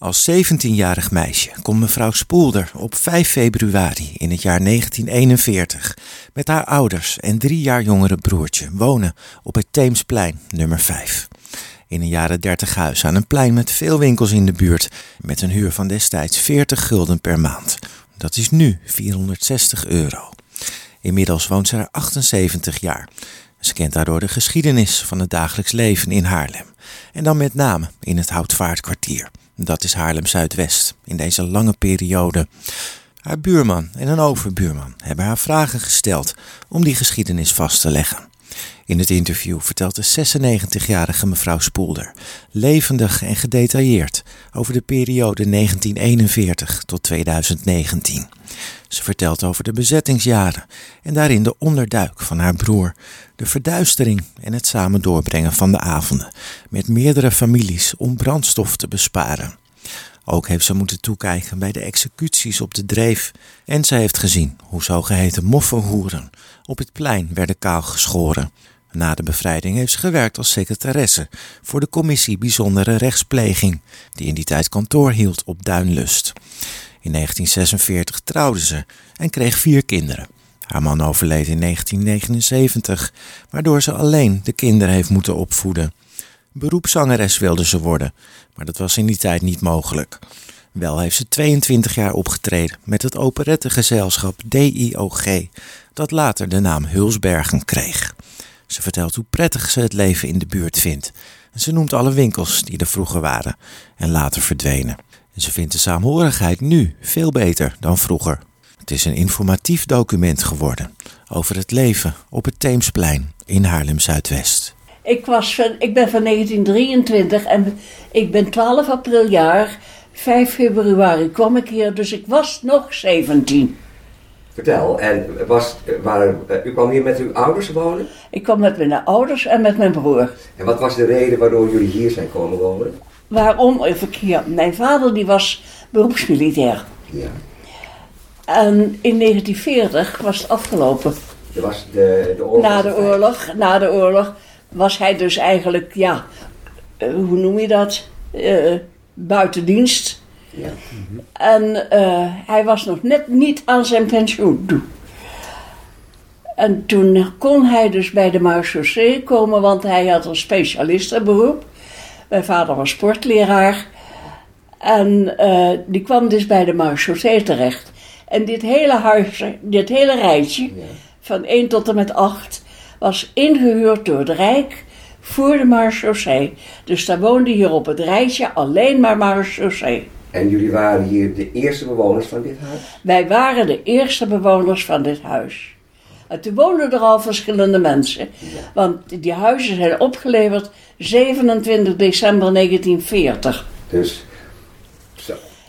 Als 17-jarig meisje komt mevrouw Spoelder op 5 februari in het jaar 1941 met haar ouders en drie jaar jongere broertje wonen op het Theemsplein nummer 5. In een jaren 30 huis aan een plein met veel winkels in de buurt met een huur van destijds 40 gulden per maand. Dat is nu 460 euro. Inmiddels woont ze er 78 jaar. Ze kent daardoor de geschiedenis van het dagelijks leven in Haarlem. En dan met name in het Houtvaartkwartier. Dat is Haarlem Zuidwest in deze lange periode. Haar buurman en een overbuurman hebben haar vragen gesteld om die geschiedenis vast te leggen. In het interview vertelt de 96-jarige mevrouw Spoelder levendig en gedetailleerd over de periode 1941 tot 2019. Ze vertelt over de bezettingsjaren en daarin de onderduik van haar broer, de verduistering en het samen doorbrengen van de avonden met meerdere families om brandstof te besparen. Ook heeft ze moeten toekijken bij de executies op de dreef en ze heeft gezien hoe zogeheten moffenhoeren op het plein werden kaalgeschoren. Na de bevrijding heeft ze gewerkt als secretaresse voor de commissie Bijzondere Rechtspleging, die in die tijd kantoor hield op Duinlust. In 1946 trouwde ze en kreeg vier kinderen. Haar man overleed in 1979, waardoor ze alleen de kinderen heeft moeten opvoeden. Beroepszangeres wilde ze worden, maar dat was in die tijd niet mogelijk. Wel heeft ze 22 jaar opgetreden met het operettegezelschap DIOG, dat later de naam Hulsbergen kreeg. Ze vertelt hoe prettig ze het leven in de buurt vindt. En ze noemt alle winkels die er vroeger waren en later verdwenen. En ze vindt de saamhorigheid nu veel beter dan vroeger. Het is een informatief document geworden over het leven op het Theemsplein in Haarlem-Zuidwest. Ik, was van, ik ben van 1923 en ik ben 12 april jaar. 5 februari kwam ik hier, dus ik was nog 17. Vertel, en was, waar, u kwam hier met uw ouders wonen? Ik kwam met mijn ouders en met mijn broer. En wat was de reden waardoor jullie hier zijn komen wonen? Waarom? Even hier. Mijn vader die was beroepsmilitair. Ja. En in 1940 was het afgelopen. Er was de, de oorlog. Na de oorlog, na de oorlog was hij dus eigenlijk, ja, eh, hoe noem je dat? Eh, buiten dienst. Ja. En eh, hij was nog net niet aan zijn pensioen toe. En toen kon hij dus bij de marechaussee komen, want hij had een specialistenberoep. Mijn vader was sportleraar. En die kwam dus bij de marechaussee terecht. En dit hele huis, dit hele rijtje, Ja. van 1 tot en met 8, was ingehuurd door het Rijk voor de marechaussee. Dus daar woonde hier op het rijtje alleen maar marechaussee. En jullie waren hier de eerste bewoners van dit huis? Wij waren de eerste bewoners van dit huis. En toen woonden er al verschillende mensen. Want die huizen zijn opgeleverd 27 december 1940. Dus.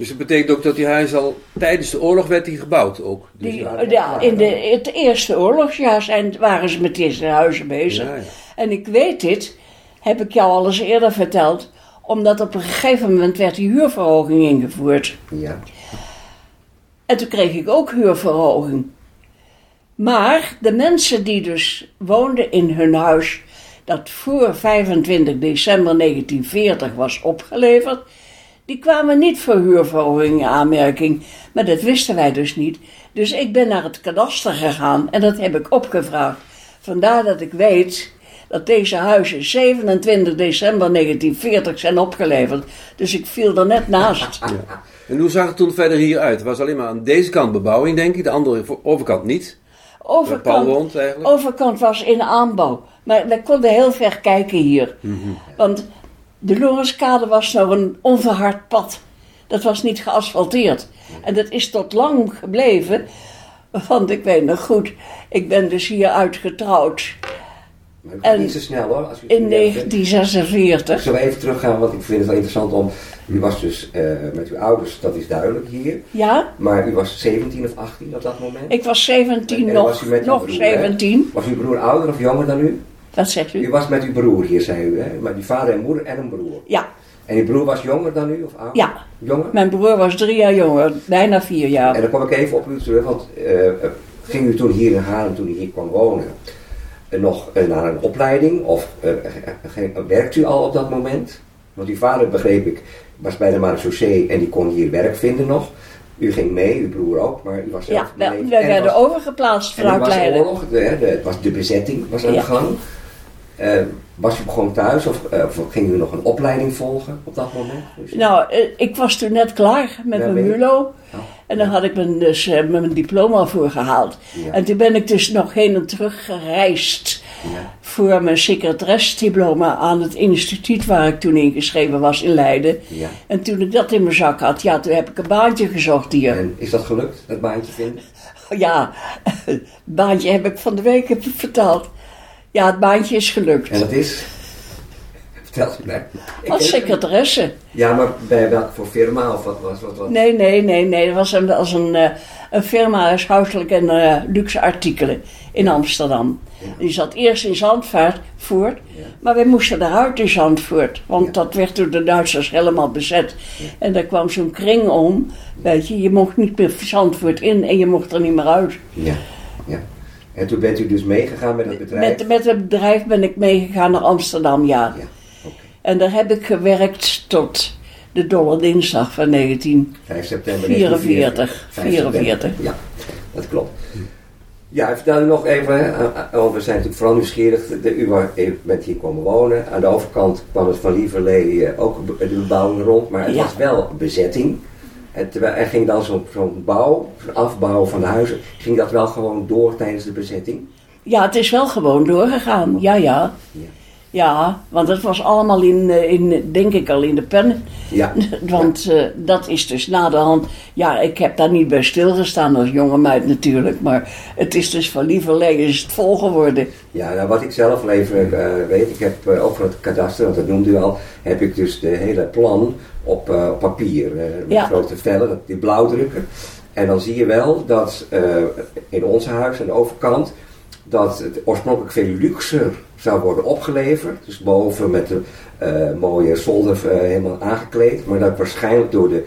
Dus dat betekent ook dat die huis al tijdens de oorlog werd die gebouwd ook. Dus Die, ja, ja, in de, het eerste oorlogsjaar zijn, waren ze met deze huizen bezig. Ja, ja. En ik weet dit, heb ik jou al eens eerder verteld, omdat op een gegeven moment werd die huurverhoging ingevoerd. Ja. En toen kreeg ik ook huurverhoging. Maar de mensen die dus woonden in hun huis, dat voor 25 december 1940 was opgeleverd, die kwamen niet voor huurverhoging in aanmerking. Maar dat wisten wij dus niet. Dus ik ben naar het kadaster gegaan en dat heb ik opgevraagd. Vandaar dat ik weet dat deze huizen 27 december 1940 zijn opgeleverd. Dus ik viel er net naast. En hoe zag het toen verder hier uit? Het was alleen maar aan deze kant bebouwing, denk ik. De andere overkant niet. Overkant, woont overkant was in aanbouw. Maar we konden heel ver kijken hier. Want de Lorenskade was nog een onverhard pad. Dat was niet geasfalteerd. En dat is tot lang gebleven. Want ik weet nog goed, ik ben dus hier uitgetrouwd Maar En niet zo snel hoor. Als u in nu even- 1946. Zullen we even teruggaan, want ik vind het wel interessant om... U was dus eh, met uw ouders, dat is duidelijk hier. Ja, Maar u was 17 of 18 op dat moment? ik was 17 En was nog, u met uw nog broer, hè? 17. Was uw broer ouder of jonger dan u? Wat zegt U u? was met uw broer hier, zei u, hè? Met uw vader en moeder en een broer. Ja, En uw broer was jonger dan u of ouder? ja. Jonger? Mijn broer was drie jaar jonger, bijna vier jaar. En dan kom ik even op u terug, want eh, eh, ging u toen hier in Haarlem, toen u hier kwam wonen, eh, nog naar een opleiding? Of werkt u al op dat moment? Want uw vader, begreep ik, was bij de marechaussee en die kon hier werk vinden nog. U ging mee, uw broer ook, maar u was zelf Ja, En er werden was- overgeplaatst en er vanuit was oorlog, de, de, het was de bezetting was aan Ja. de gang. Eh, was u gewoon thuis of, eh, of ging u nog een opleiding volgen op dat moment? Dus- Nou, eh, ik was toen net klaar met mijn je? MULO. Ja. En daar had ik mijn, dus, mijn diploma voor gehaald. Ja. En toen ben ik dus nog heen en terug gereisd Ja. voor mijn secretaresdiploma aan het instituut waar ik toen ingeschreven was in Leiden. En toen ik dat in mijn zak had, ja, toen heb ik een baantje gezocht hier. En is dat gelukt, dat baantje vinden? Ja, het baantje heb ik van de week verteld. Ja, het baantje is gelukt. En dat is? Vertel mij. Als secretaresse. Ja, maar bij welke voor firma of wat was wat? wat? Nee, nee, nee, nee. Dat was een, als een, eh, een firma huishoudelijk en eh, luxe artikelen in Amsterdam. Die zat eerst in Zandvoort, voort, maar wij moesten eruit in Zandvoort. Want Ja. dat werd door de Duitsers helemaal bezet. En daar kwam zo'n kring om. Weet je, je mocht niet meer Zandvoort in en je mocht er niet meer uit. Ja, ja. En toen bent u dus meegegaan met het bedrijf? Met, met het bedrijf ben ik meegegaan naar Amsterdam, ja. Ja. En daar heb ik gewerkt tot de Dolle Dinsdag van 19. 5 september 44, 5 september. 44. Ja, dat klopt. Ja, vertel u nog even, eh, we zijn natuurlijk vooral nieuwsgierig. De, u bent hier komen wonen. Aan de overkant kwam het van Lieverlee eh, ook de bebouwing rond, maar het Ja. was wel bezetting. En terwijl er ging dan zo'n bouw, zo'n afbouw van de huizen, ging dat wel gewoon door tijdens de bezetting? Ja, het is wel gewoon doorgegaan. Ja, ja. Ja. Ja, want het was allemaal in, eh, in denk ik al in de pen. Ja, Want eh, dat is dus na de hand. Ja, ik heb daar niet bij stilgestaan als jonge meid natuurlijk. Maar het is dus van lieverlee is het vol geworden. Ja, nou, wat ik zelf even eh, weet, ik heb van het kadaster, want dat noemde u al, heb ik dus de hele plan op, op papier, met Ja. grote vellen, dat- die blauwdrukken. En dan zie je wel dat in ons huis aan de overkant, dat het oorspronkelijk veel luxer zou worden opgeleverd. Dus boven met de eh, mooie zolder eh, helemaal aangekleed. Maar dat waarschijnlijk door de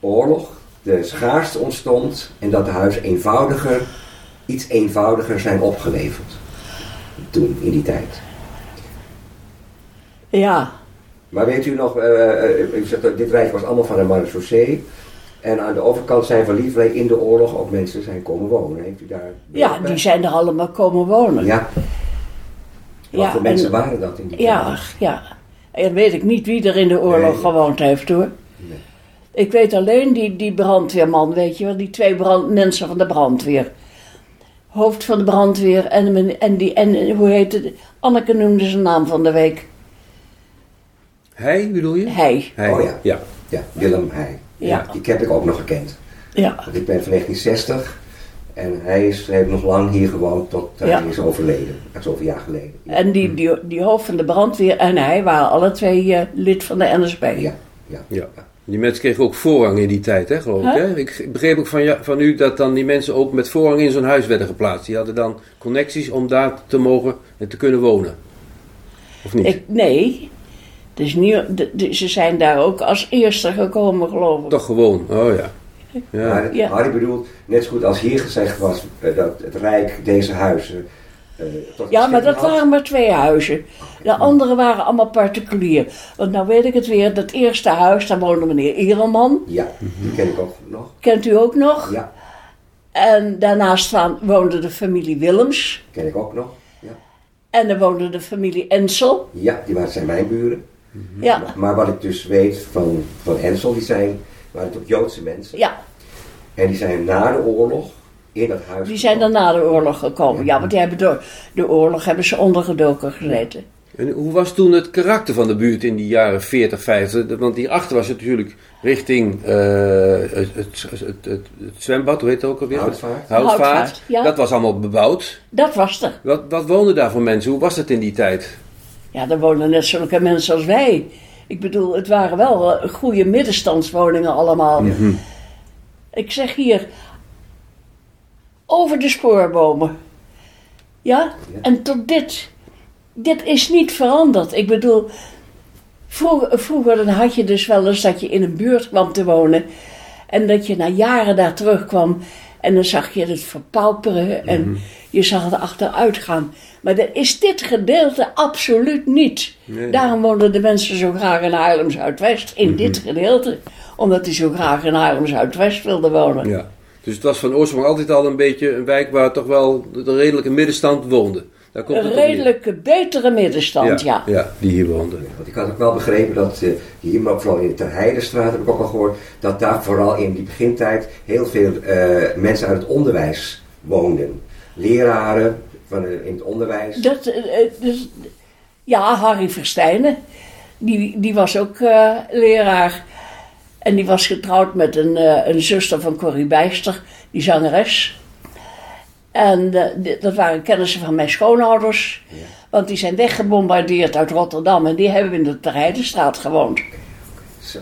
oorlog de schaarste ontstond en dat de huizen eenvoudiger, iets eenvoudiger zijn opgeleverd toen, in die tijd. Ja, Maar weet u nog, eh, eh, dat dit rijk was allemaal van de marechaussee. En aan de overkant zijn van Lieverlee in de oorlog ook mensen zijn komen wonen. Heeft u daar... ja die zijn er allemaal komen wonen. Ja. Wat Ja, voor mensen en- waren dat in die Ja, tijd? ja. En weet ik niet wie er in de oorlog Nee. gewoond heeft hoor. Nee. Ik weet alleen die, die brandweerman, weet je wel, die twee brand, mensen van de brandweer. Hoofd van de brandweer en, en, die, en hoe heet het? Anneke noemde zijn naam van de week. Hij bedoel je? Hij. Hij. Oh ja. ja. Ja, Willem Heij. Ja. Die heb ik ook nog gekend. Ja. Want ik ben van 1960 en hij is, heeft nog lang hier gewoond tot hij Ja. is overleden. Dat is zoveel jaar geleden. En die, die, die hoofd van de brandweer en hij waren alle twee eh, lid van de NSB. Ja, ja. Ja. Die mensen kregen ook voorrang in die tijd, hè, geloof ik. Hè? Ik begreep ook van, ja, van u dat dan die mensen ook met voorrang in zo'n huis werden geplaatst. Die hadden dan connecties om daar te mogen en te kunnen wonen. Of niet? Ik, nee, dus niet, de, de- ze zijn daar ook als eerste gekomen, geloof ik. Toch gewoon. Oh ja. Ja. Maar Ja. Harry bedoelt, net zo goed als hier gezegd was eh, dat het Rijk deze huizen. eh, Ja, maar dat had. waren maar twee huizen. De andere waren allemaal particulier. Want nou weet ik het weer, dat eerste huis, daar woonde meneer Edelman. Ja, die ken ik ook nog. Kent u ook nog? Ja, En daarnaast woonde de familie Willems. ken ik ook nog. Ja, En er woonde de familie Ensel. ja die waren, zijn mijn buren. Ja, Maar wat ik dus weet van, van Ensel, die zijn, waren het ook Joodse mensen. ja, En die zijn na de oorlog in dat huis. die zijn dan na de oorlog gekomen. Ja, want die hebben door de oorlog hebben ze ondergedoken gezeten. En hoe was toen het karakter van de buurt in die jaren 40, 50? Want hierachter was het natuurlijk richting eh, het, het, het, het, het zwembad, hoe heet het ook alweer? Houtvaart. Houtvaart. Houtvaart, ja. Dat was allemaal bebouwd. Dat was er. Wat, wat woonden daar voor mensen? Hoe was het in die tijd? Ja, daar woonden net zulke mensen als wij. Ik bedoel, het waren wel eh, goede middenstandswoningen allemaal. Ik zeg hier, over de spoorbomen. Ja? Ja. En tot dit. Dit is niet veranderd. Ik bedoel, vroeger, vroeger dan had je dus wel eens dat je in een buurt kwam te wonen. En dat je na jaren daar terugkwam en dan zag je het verpauperen en Mhm. je zag het achteruit gaan. Maar dat is dit gedeelte absoluut niet. Nee. Daarom woonden de mensen zo graag in Haarlem Zuidwest, in Mhm. dit gedeelte. Omdat die zo graag in Haarlem Zuidwest wilden wonen. Ja. Dus het was van oorsprong altijd al een beetje een wijk waar toch wel de redelijke middenstand woonde. Daar komt Een redelijke betere middenstand, ja. ja, die hier woonde. Want ik had ook wel begrepen dat eh, hier, maar vooral in de Terheidenstraat heb ik ook al gehoord, dat daar vooral in die begintijd heel veel eh, mensen uit het onderwijs woonden. Leraren van, in het onderwijs. Dat, eh, eh, dus, ja, Harry Verstijnen, die, die was ook eh, leraar. En die was getrouwd met een, een zuster van Corrie Bijster, die zangeres. En dat waren kennissen van mijn schoonouders. Want die zijn weggebombardeerd uit Rotterdam. En die hebben in de Terheidenstraat gewoond. Zo.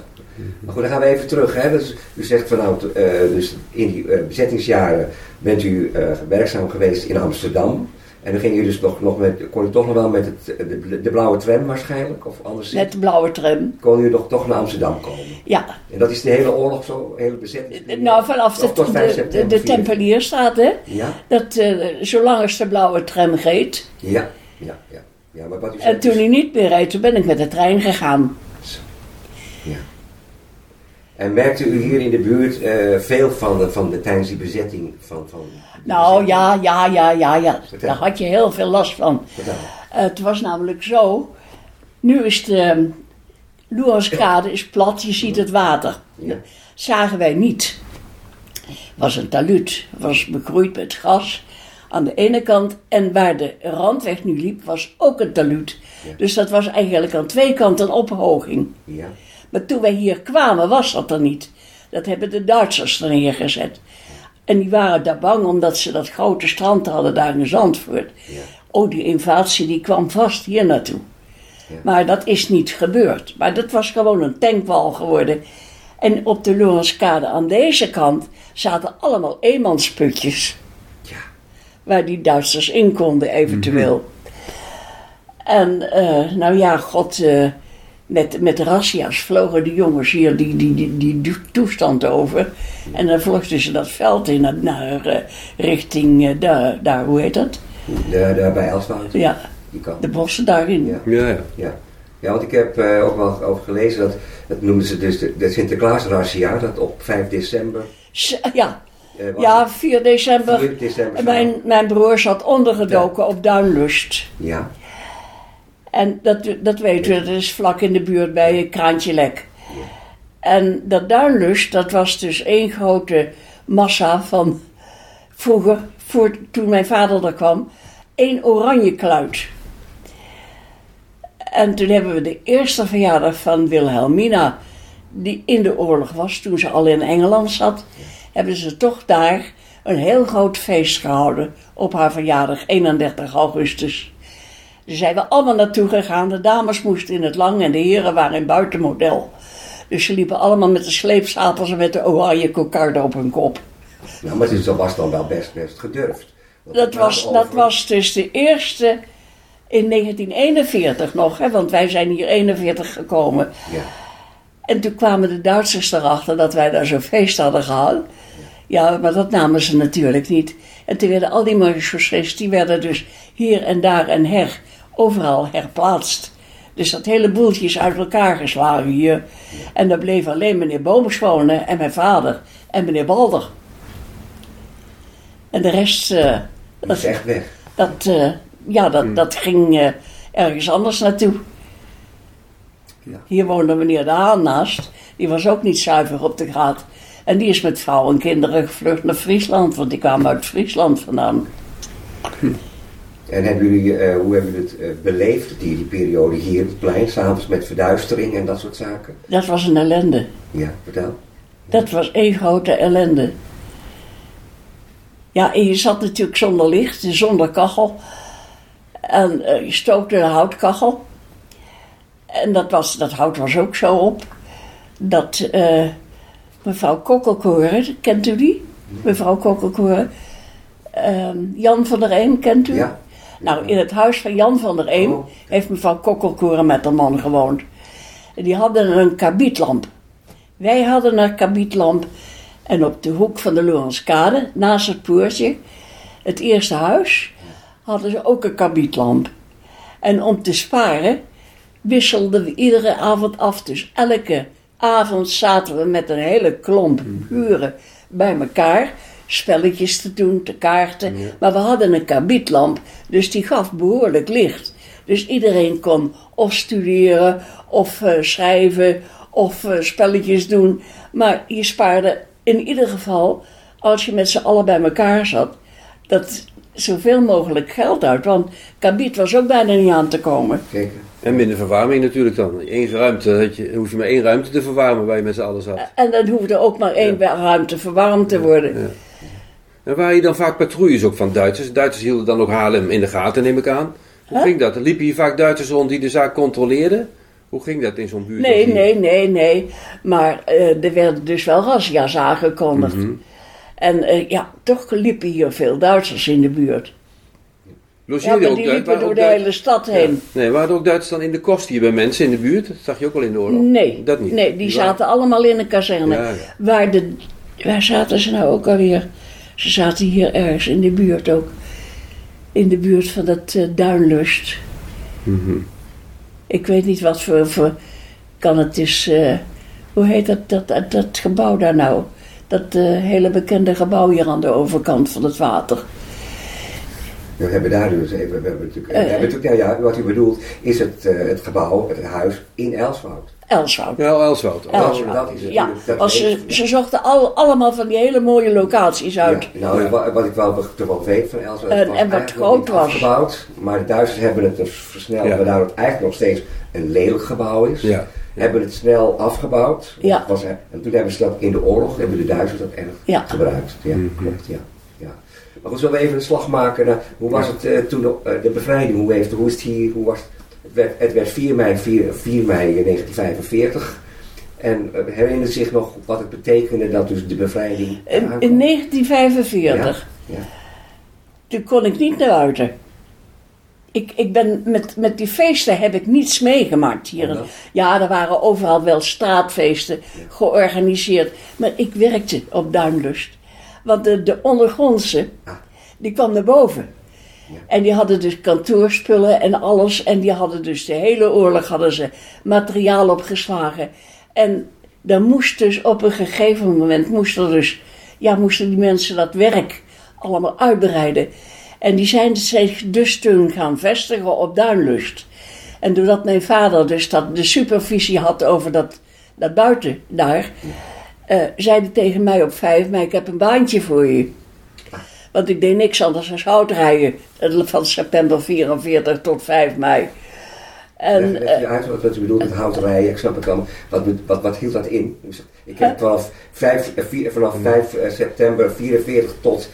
Maar goed, dan gaan we even terug. Hè. Dus, u zegt van nou, dus in die bezettingsjaren bent u werkzaam geweest in Amsterdam. En dan ging u dus nog, nog met, kon u toch nog wel met het, eh, de, de blauwe tram waarschijnlijk, of anders Met de blauwe tram. kon u nog toch naar Amsterdam komen. Ja, En dat is de hele oorlog zo, de hele bezetting. nou vanaf de, Of tot 5 de, de, september de 4. Tempelierstraat, hè. Ja, Dat, eh, zolang als de blauwe tram reed. ja, ja, ja. ja maar wat u En zegt toen hij niet meer reed, toen ben ik met de trein gegaan. Ja. En merkte u hier in de buurt eh, veel van, de, van de, tijdens die bezetting van... van Nou ja, ja, ja, ja, ja. Daar had je heel veel last van. Het was namelijk zo. Nu is de ehm, Loerskade is plat, je ziet het water. Ja. Zagen wij niet. was een taluut, was begroeid met gras aan de ene kant. En waar de randweg nu liep, was ook een taluut. Ja. Dus dat was eigenlijk aan twee kanten ophoging. Ja. Maar toen wij hier kwamen, was dat er niet. Dat hebben de Duitsers er neergezet. En die waren daar bang omdat ze dat grote strand hadden daar in Zandvoort. Ja. Oh, die invasie die kwam vast hier naartoe. Ja. Maar dat is niet gebeurd. Maar dat was gewoon een tankwal geworden. En op de Lorenskade aan deze kant zaten allemaal eenmansputjes. Ja. Waar die Duitsers in konden, eventueel. En, eh, nou ja, god, eh, met, met razzia's vlogen de jongens hier die, die, die, die toestand over. En dan vluchtten ze dat veld in, naar, naar eh, richting, eh, daar, daar, hoe heet dat? Daar, daar bij Elswoud, Ja, die kant. de bossen daarin. Ja. Ja, ja. Ja. ja, want ik heb eh, ook wel over gelezen dat, dat noemden ze dus de, de Sinterklaasrazzia, dat op 5 december... S- Ja, ja het 4 december. 4 december. Mijn, mijn broer zat ondergedoken op Duinlust. Ja, En dat, dat weten we, dat is vlak in de buurt bij Kraantje Lek. En dat Duinlust, dat was dus één grote massa van vroeger, voor, toen mijn vader er kwam, één oranje kluit. En toen hebben we de eerste verjaardag van Wilhelmina, die in de oorlog was, toen ze al in Engeland zat, hebben ze toch daar een heel groot feest gehouden op haar verjaardag, 31 augustus. Daar zijn we allemaal naartoe gegaan. De dames moesten in het lang en de heren waren in buitenmodel. Dus ze liepen allemaal met de sleepstapels en met de oranje kokarde op hun kop. nou, maar dat was dan wel best, best gedurfd. Dat was, dat was dus de eerste in 1941 nog, hè, want wij zijn hier 41 gekomen. Ja, En toen kwamen de Duitsers erachter dat wij daar zo'n feest hadden gehad. Ja, maar dat namen ze natuurlijk niet. En toen werden al die marechaussées, die werden dus hier en daar en her, overal herplaatst. Dus dat hele boeltje is uit elkaar geslagen hier. En daar bleef alleen meneer Booms wonen en mijn vader en meneer Balder. En de rest, eh, dat is echt weg. dat, eh, ja, dat, dat ging eh, ergens anders naartoe. Ja. Hier woonde meneer De Haan naast. Die was ook niet zuiver op de graad. En die is met vrouw en kinderen gevlucht naar Friesland, want die kwamen uit Friesland vandaan. En hebben jullie, eh, hoe hebben jullie het eh, beleefd, die, die periode hier op het plein, s'avonds met verduistering en dat soort zaken? Dat was een ellende. Ja, vertel. Dat was één grote ellende. Ja, en je zat natuurlijk zonder licht, zonder kachel. En eh, je stookte een houtkachel. En dat, was, dat hout was ook zo op. Dat mevrouw Kokkelkoren, kent u die? Mevrouw Kokkelkoren. Ehm, Jan van der Eem, kent u? Ja. Nou, in het huis van Jan van der Eem Oh. heeft mevrouw Kokkelkoren met haar man gewoond. En die hadden een kabietlamp. Wij hadden een kabietlamp En op de hoek van de Lorenskade, naast het poortje, het eerste huis, hadden ze ook een kabietlamp. En om te sparen wisselden we iedere avond af. Dus elke avond zaten we met een hele klomp buren bij elkaar. Spelletjes te doen, te kaarten. Maar we hadden een kabietlamp, dus die gaf behoorlijk licht. Dus iedereen kon of studeren, of eh, schrijven, of eh, spelletjes doen. Maar je spaarde in ieder geval, als je met z'n allen bij elkaar zat, dat zoveel mogelijk geld uit. Want kabiet was ook bijna niet aan te komen. Zeker. En minder verwarming natuurlijk dan. Eén ruimte, had je, hoef je maar één ruimte te verwarmen waar je met z'n allen zat. En dan hoefde ook maar één ruimte verwarmd te worden. Ja. En waren je dan vaak patrouilles ook van Duitsers? Duitsers hielden dan ook Haarlem in de gaten, neem ik aan. Hoe Huh? ging dat? Liepen hier vaak Duitsers rond die de zaak controleerden? Hoe ging dat in zo'n buurt? Nee, nee, nee, nee. Maar eh, er werden dus wel razzia's aangekondigd. Mhm. En eh, ja, toch liepen hier veel Duitsers in de buurt. Ja, Logeerden maar ook die liepen door de Duits- hele stad heen. Nee, waren er ook Duitsers dan in de kost hier bij mensen in de buurt? Dat zag je ook al in de oorlog? Nee, Dat niet? nee, die zaten allemaal in een kazerne. Ja, ja. Waar, de, waar zaten ze nou ook alweer? Ze zaten hier ergens in de buurt ook. In de buurt van dat eh, Duinlust. Mhm. Ik weet niet wat voor, voor kan het is. eh, hoe heet dat, dat, dat, dat gebouw daar nou? Dat eh, hele bekende gebouw hier aan de overkant van het water. We hebben daar dus even, we hebben natuurlijk, we hebben natuurlijk ja, ja, wat u bedoelt is het, het gebouw, het huis in Elswoud. Elswoud. Ja, Elswoud. Elswoud. dat is het. Ja, Dat ze, zochten al, allemaal van die hele mooie locaties uit. Ja, nou, Ja. Wat, wat ik wel toch wel weet van Elswoud, En- wat groot was. afgebouwd, maar de Duitsers hebben het dus versneld, Ja. waardoor het eigenlijk nog steeds een lelijk gebouw is. Ja. Hebben het snel afgebouwd. Ja. het Was, er- en toen hebben ze dat in de oorlog, hebben de Duitsers dat erg Ja. gebruikt. Ja, Mhm. klopt, ja. ja. Maar goed, zullen we even een slag maken naar, hoe was het eh, toen de, eh, de bevrijding, hoe, heeft, hoe is het hier, hoe was het? Het werd, het werd 4 mei, 4, 4 mei 1945. En eh, herinnert zich nog wat het betekende dat dus de bevrijding In, eraan in kwam? 1945, Ja. toen kon ik niet naar buiten. Ik, ik ben met, met die feesten heb ik niets meegemaakt hier. Omdat? Ja, er waren overal wel straatfeesten georganiseerd. Maar ik werkte op Duinlust. Want de, de ondergrondse, Ah. die kwam naar boven. Ja. En die hadden dus kantoorspullen en alles. En die hadden dus de hele oorlog hadden ze materiaal opgeslagen. En dan moest dus op een gegeven moment moesten dus, ja, moesten die mensen dat werk allemaal uitbreiden. En die zijn zich dus toen gaan vestigen op Duinlust. En doordat mijn vader dus dat, de supervisie had over dat, dat buiten daar, eh, zei hij tegen mij op 5 mei, ik heb een baantje voor je. Want ik deed niks anders dan houtrijden eh, van september 44 tot 5 mei. En, Leg, leg eh, je uit wat, wat u bedoelt met houterijen, ik snap het dan. Wat, wat, wat hield dat in? Ik heb vanaf 5, eh, vier- vanaf 5 eh, september 44 tot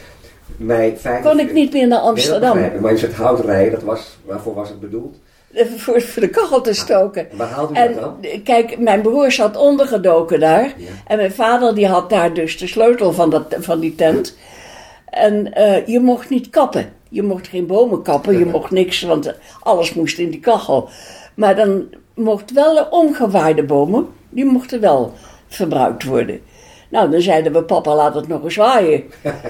mei 5. kon ik niet meer naar Amsterdam maar je zegt houterijen, dat was, waarvoor was het bedoeld? eh, voor, voor de kachel te stoken. En waar haalde u En dat dan? eh, kijk, mijn broer zat ondergedoken daar. Ja. En mijn vader die had daar dus de sleutel van, dat, van die tent. En eh, je mocht niet kappen. Je mocht geen bomen kappen, je mocht niks, want alles moest in die kachel. Maar dan mocht wel de omgewaaide bomen, die mochten wel verbruikt worden. Nou, dan zeiden we, papa, laat het nog eens waaien.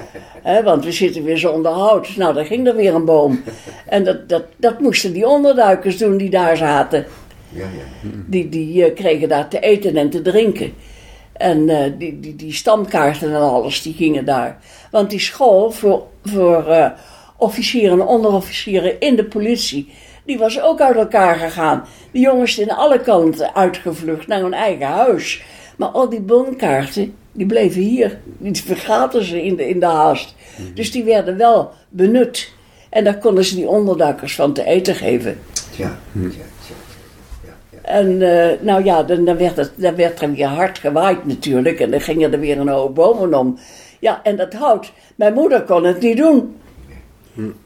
Want we zitten weer zonder hout. Nou, dan ging er weer een boom. En dat, dat, dat moesten die onderduikers doen die daar zaten. Ja, ja. Die, die eh, kregen daar te eten en te drinken. En eh, die, die, die stamkaarten en alles, die gingen daar. Want die school voor, voor eh, officieren en onderofficieren in de politie, die was ook uit elkaar gegaan. Die jongens zijn alle kanten uitgevlucht naar hun eigen huis. Maar al die bonkaarten, die bleven hier. Die vergaten ze in de, in de haast. Dus die werden wel benut. En daar konden ze die onderduikers van te eten geven. Ja, ja. En eh, nou ja, dan, dan, werd het, dan werd er weer hard gewaaid natuurlijk. En dan gingen er weer een hoop bomen om. Ja, en dat hout. Mijn moeder kon het niet doen.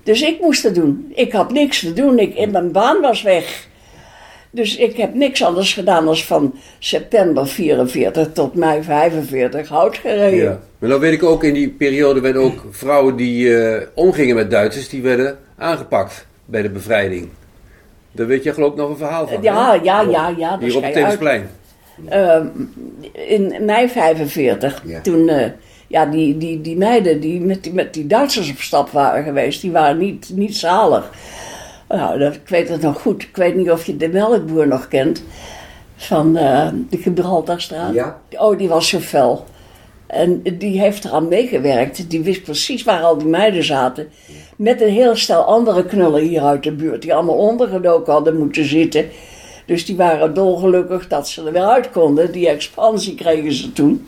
Dus ik moest het doen. Ik had niks te doen. Ik, mijn baan was weg. Dus ik heb niks anders gedaan dan van september 44 tot mei 45 hout gereden. Ja. Maar dan weet ik ook, in die periode werden ook vrouwen die eh, omgingen met Duitsers, die werden aangepakt bij de bevrijding. Daar weet je geloof ik nog een verhaal van. Ja, hè? ja, ja, ja. Hier op het. Theemsplein. Ehm, in mei 45, Ja. toen, eh, ja, die, die, die meiden die met, die met die Duitsers op stap waren geweest, die waren niet, niet zalig. Nou, dat, ik weet het nog goed. Ik weet niet of je de melkboer nog kent. Van eh, de Gibraltarstraat. Ja. Oh, die was zo fel. En die heeft eraan meegewerkt. Die wist precies waar al die meiden zaten. Met een heel stel andere knullen hier uit de buurt. Die allemaal ondergedoken hadden moeten zitten. Dus die waren dolgelukkig dat ze er weer uit konden. Die expansie kregen ze toen.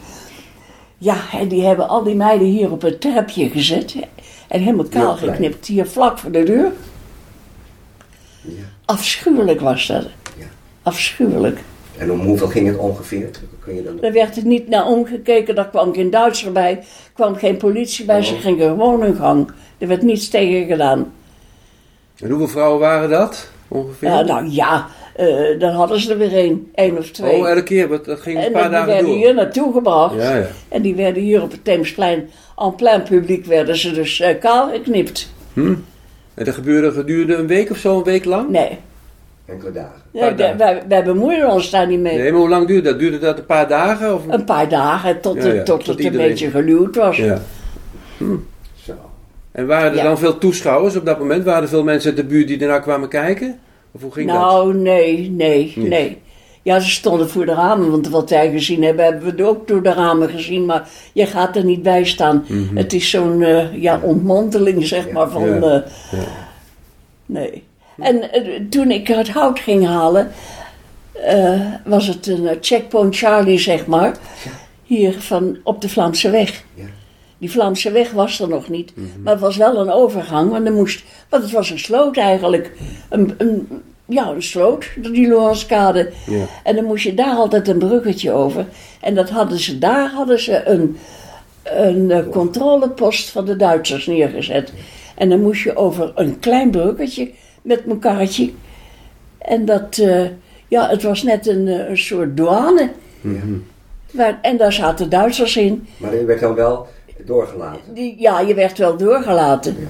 Ja, en die hebben al die meiden hier op het trapje gezet. En helemaal kaal geknipt. Hier vlak voor de deur. Ja. Afschuwelijk was dat. Ja. Afschuwelijk. En om hoeveel ging het ongeveer? Kun je dan... Daar werd er niet naar omgekeken, daar kwam geen Duitser bij, kwam geen politie bij, ze Oh. gingen gewoon hun gang. Er werd niets tegen gedaan. En hoeveel vrouwen waren dat ongeveer? Ja, nou ja, eh dan hadden ze er weer één, één of twee. oh, elke keer, want dat ging een en paar die dagen werden door. hier naartoe gebracht. Ja, ja. En die werden hier op het Theemsplein, en plein publiek, werden ze dus eh, kaal geknipt. Hm? En dat gebeurde gedurende een week of zo, een week lang? Nee, Enkele dagen. dagen. wij, wij bemoeien ons daar niet mee. Nee, maar hoe lang duurde dat? Duurde dat een paar dagen? Of... Een paar dagen tot, Ja, het- ja, tot, tot het een beetje geluwd was. Ja. Zo. En waren er Ja. dan veel toeschouwers op dat moment? Waren er veel mensen uit de buurt die ernaar kwamen kijken? Of hoe ging dat? Nou, nee, nee, Niet? nee. Ja, ze stonden voor de ramen, want wat wij gezien hebben, hebben we ook door de ramen gezien, maar je gaat er niet bij staan. Het is zo'n eh, ja, ontmanteling, zeg Ja. maar, van... Mhm. Ja. eh, Nee. En eh, toen ik het hout ging halen, eh, was het een eh, checkpoint Charlie, zeg maar, hier van, op de Vlaamse weg. Ja. Die Vlaamse weg was er nog niet, Mhm. maar het was wel een overgang, want, er moest, want het was een sloot eigenlijk. Een, een, ja, een sloot, die Lorenskade. Ja. En dan moest je daar altijd een bruggetje over. En dat hadden ze, daar hadden ze een, een controlepost van de Duitsers neergezet. En dan moest je over een klein bruggetje met mijn karretje. En dat, eh, ja, het was net een, eh, een soort douane. Waar, en daar zaten Duitsers in. Maar je werd dan wel doorgelaten. Die, ja, je werd wel doorgelaten. Ja,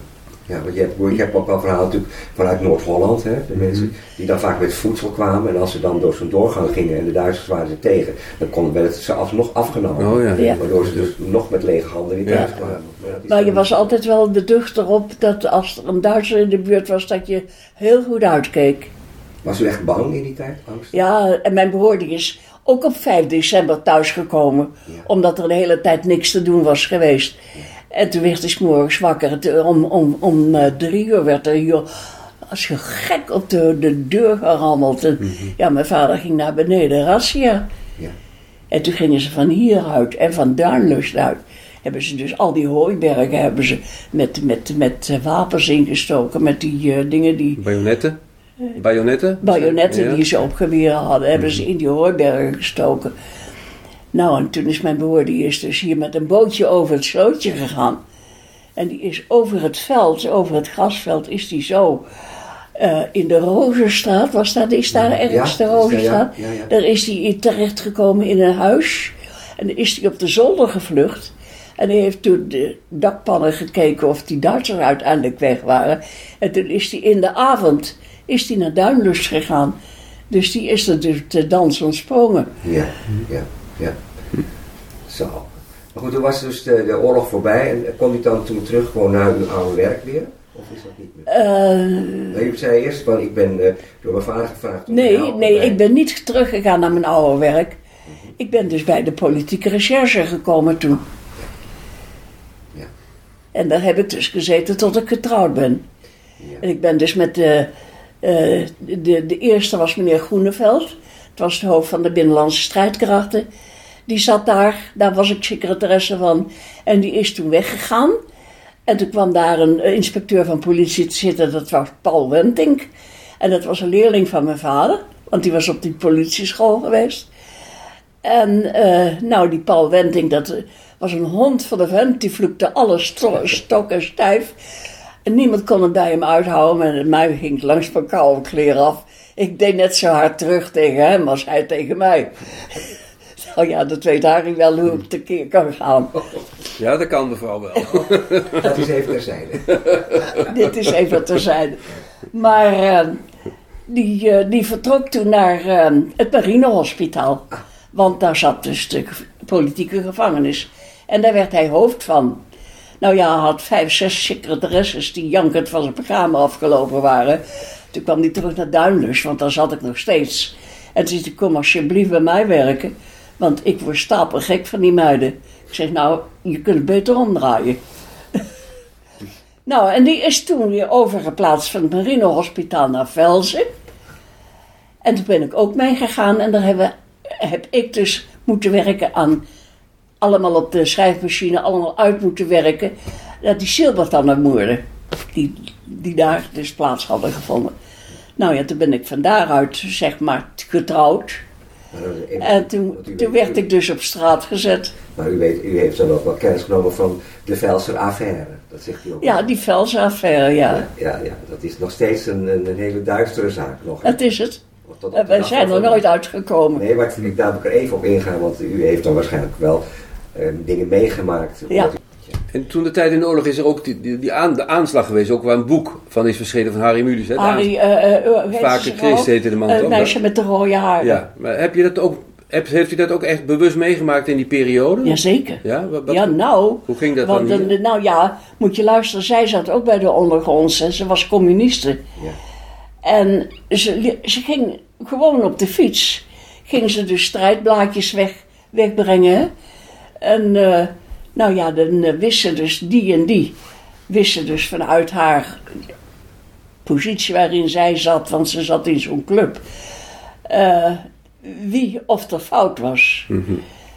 want je hebt, je hebt ook wel verhalen natuurlijk vanuit Noord-Holland, hè, de mensen die dan vaak met voedsel kwamen. En als ze dan door zo'n doorgang gingen en de Duitsers waren er tegen, dan kon, werd het ze alsnog afgenomen. Oh ja. Ja. Waardoor ze dus nog met lege handen weer Ja. thuis kwamen. Maar, je was altijd wel beducht erop dat als er een Duitser in de buurt was, dat je heel goed uitkeek. was u echt bang in die tijd? Angst? Ja, en mijn broer die is ook op 5 december thuisgekomen. Ja. Omdat er de hele tijd niks te doen was geweest. En toen werd 's morgens wakker. Het- Om, om, om eh, drie uur werd er hier als je gek op de, de deur gerammeld. En, Ja, mijn vader ging naar beneden, razzia. Ja. En toen gingen ze van hieruit en van Duinlust uit. Hebben ze dus al die hooibergen hebben ze met, met, met eh, wapens ingestoken. Met die eh, dingen die Bajonetten? Bajonetten? bajonetten Ja. die ze op geweren hadden, hebben ze in die hooibergen gestoken. Nou, en toen is mijn broer, die is dus hier met een bootje over het slootje gegaan. En die is over het veld, over het grasveld, is die zo eh, in de Rozenstraat, was dat, is daar ergens de Rozenstraat? ja, ja. Daar is hij terechtgekomen in een huis. En dan is hij op de zolder gevlucht. En hij heeft toen de dakpannen gekeken of die Duitsers uiteindelijk weg waren. En toen is hij in de avond is hij naar Duinlust gegaan. Dus die is er dus te dans ontsprongen. Ja, ja, ja. Zo. Maar goed, toen was dus de, de oorlog voorbij en kon u dan toen terug gewoon naar uw oude werk weer? Of is dat niet meer? Eh, Nee, u zei eerst van ik ben eh, door mijn vader gevraagd om nee, nee, bij- ik ben niet teruggegaan naar mijn oude werk. Ik ben dus bij de politieke recherche gekomen toen. Ja. En daar heb ik dus gezeten tot ik getrouwd ben. Ja. En ik ben dus met de, eh, de, de eerste was meneer Groeneveld. Het was de hoofd van de Binnenlandse Strijdkrachten. Die zat daar, daar was ik secretaresse van. En die is toen weggegaan. En toen kwam daar een eh, inspecteur van politie te zitten, dat was Paul Wentink. En dat was een leerling van mijn vader, want die was op die politieschool geweest. En eh, nou, die Paul Wentink, dat eh, was een hond van de vent, die vloekte alles sto- stok en stijf. En niemand kon het bij hem uithouden, en mij ging langs mijn koude kleren af. Ik deed net zo hard terug tegen hem als hij tegen mij. Nou ja, dat weet Harry wel hoe ik tekeer kan gaan. Ja, dat kan mevrouw wel. Dat is even terzijde. Dit is even terzijde. Maar eh, die, eh, die vertrok toen naar eh, het marinehospitaal. Want daar zat dus de politieke gevangenis. En daar werd hij hoofd van. Nou ja, hij had vijf, zes secretaresses die jankend van zijn kamer afgelopen waren. Toen kwam hij terug naar Duinlus, want daar zat ik nog steeds. En toen zei hij, kom alsjeblieft bij mij werken, want ik word stapelgek van die meiden. Ik zeg, nou, je kunt het beter omdraaien. nou, en die is toen weer overgeplaatst van het Marino Hospitaal naar Velzen. En toen ben ik ook meegegaan en daar hebben, heb ik dus moeten werken aan allemaal op de schrijfmachine, allemaal uit moeten werken. Dat die Silbertannermoorden, die, die daar dus plaats hadden gevonden. Nou ja, toen ben ik van daaruit, zeg maar, getrouwd. Even- En toen, werd ik dus op straat gezet. Maar u, weet, u heeft dan ook wel kennis genomen van de Velser affaire. Dat zegt u ook. Ja, die Velsen-affaire, ja. ja, ja, ja, dat is nog steeds een, een, hele duistere zaak nog. Dat is het. En de wij zijn er nooit uitgekomen. Nee, maar ik daar ik er even op ingaan, want u heeft dan waarschijnlijk wel eh, dingen meegemaakt. Ja. En toen de tijd in de oorlog is er ook die, die, die aan, de aanslag geweest, ook waar een boek van is verschenen van Harry Mulisch. Hè? Harry, heet Vaker Christ heette de man? Het meisje met de rode haren. Ja, maar heb je dat ook, heb, heeft u dat ook echt bewust meegemaakt in die periode? Jazeker. Ja, wat, wat- Ja, nou. hoe ging dat Want, dan hier? nou ja, moet je luisteren. Zij zat ook bij de ondergronds en ze was communiste. Ja. En ze, ze ging gewoon op de fiets. Ging ze dus strijdblaadjes weg, wegbrengen. En nou ja, dan eh, wist ze dus die en die. Wist ze dus vanuit haar positie waarin zij zat, want ze zat in zo'n club. eh, wie of er fout was.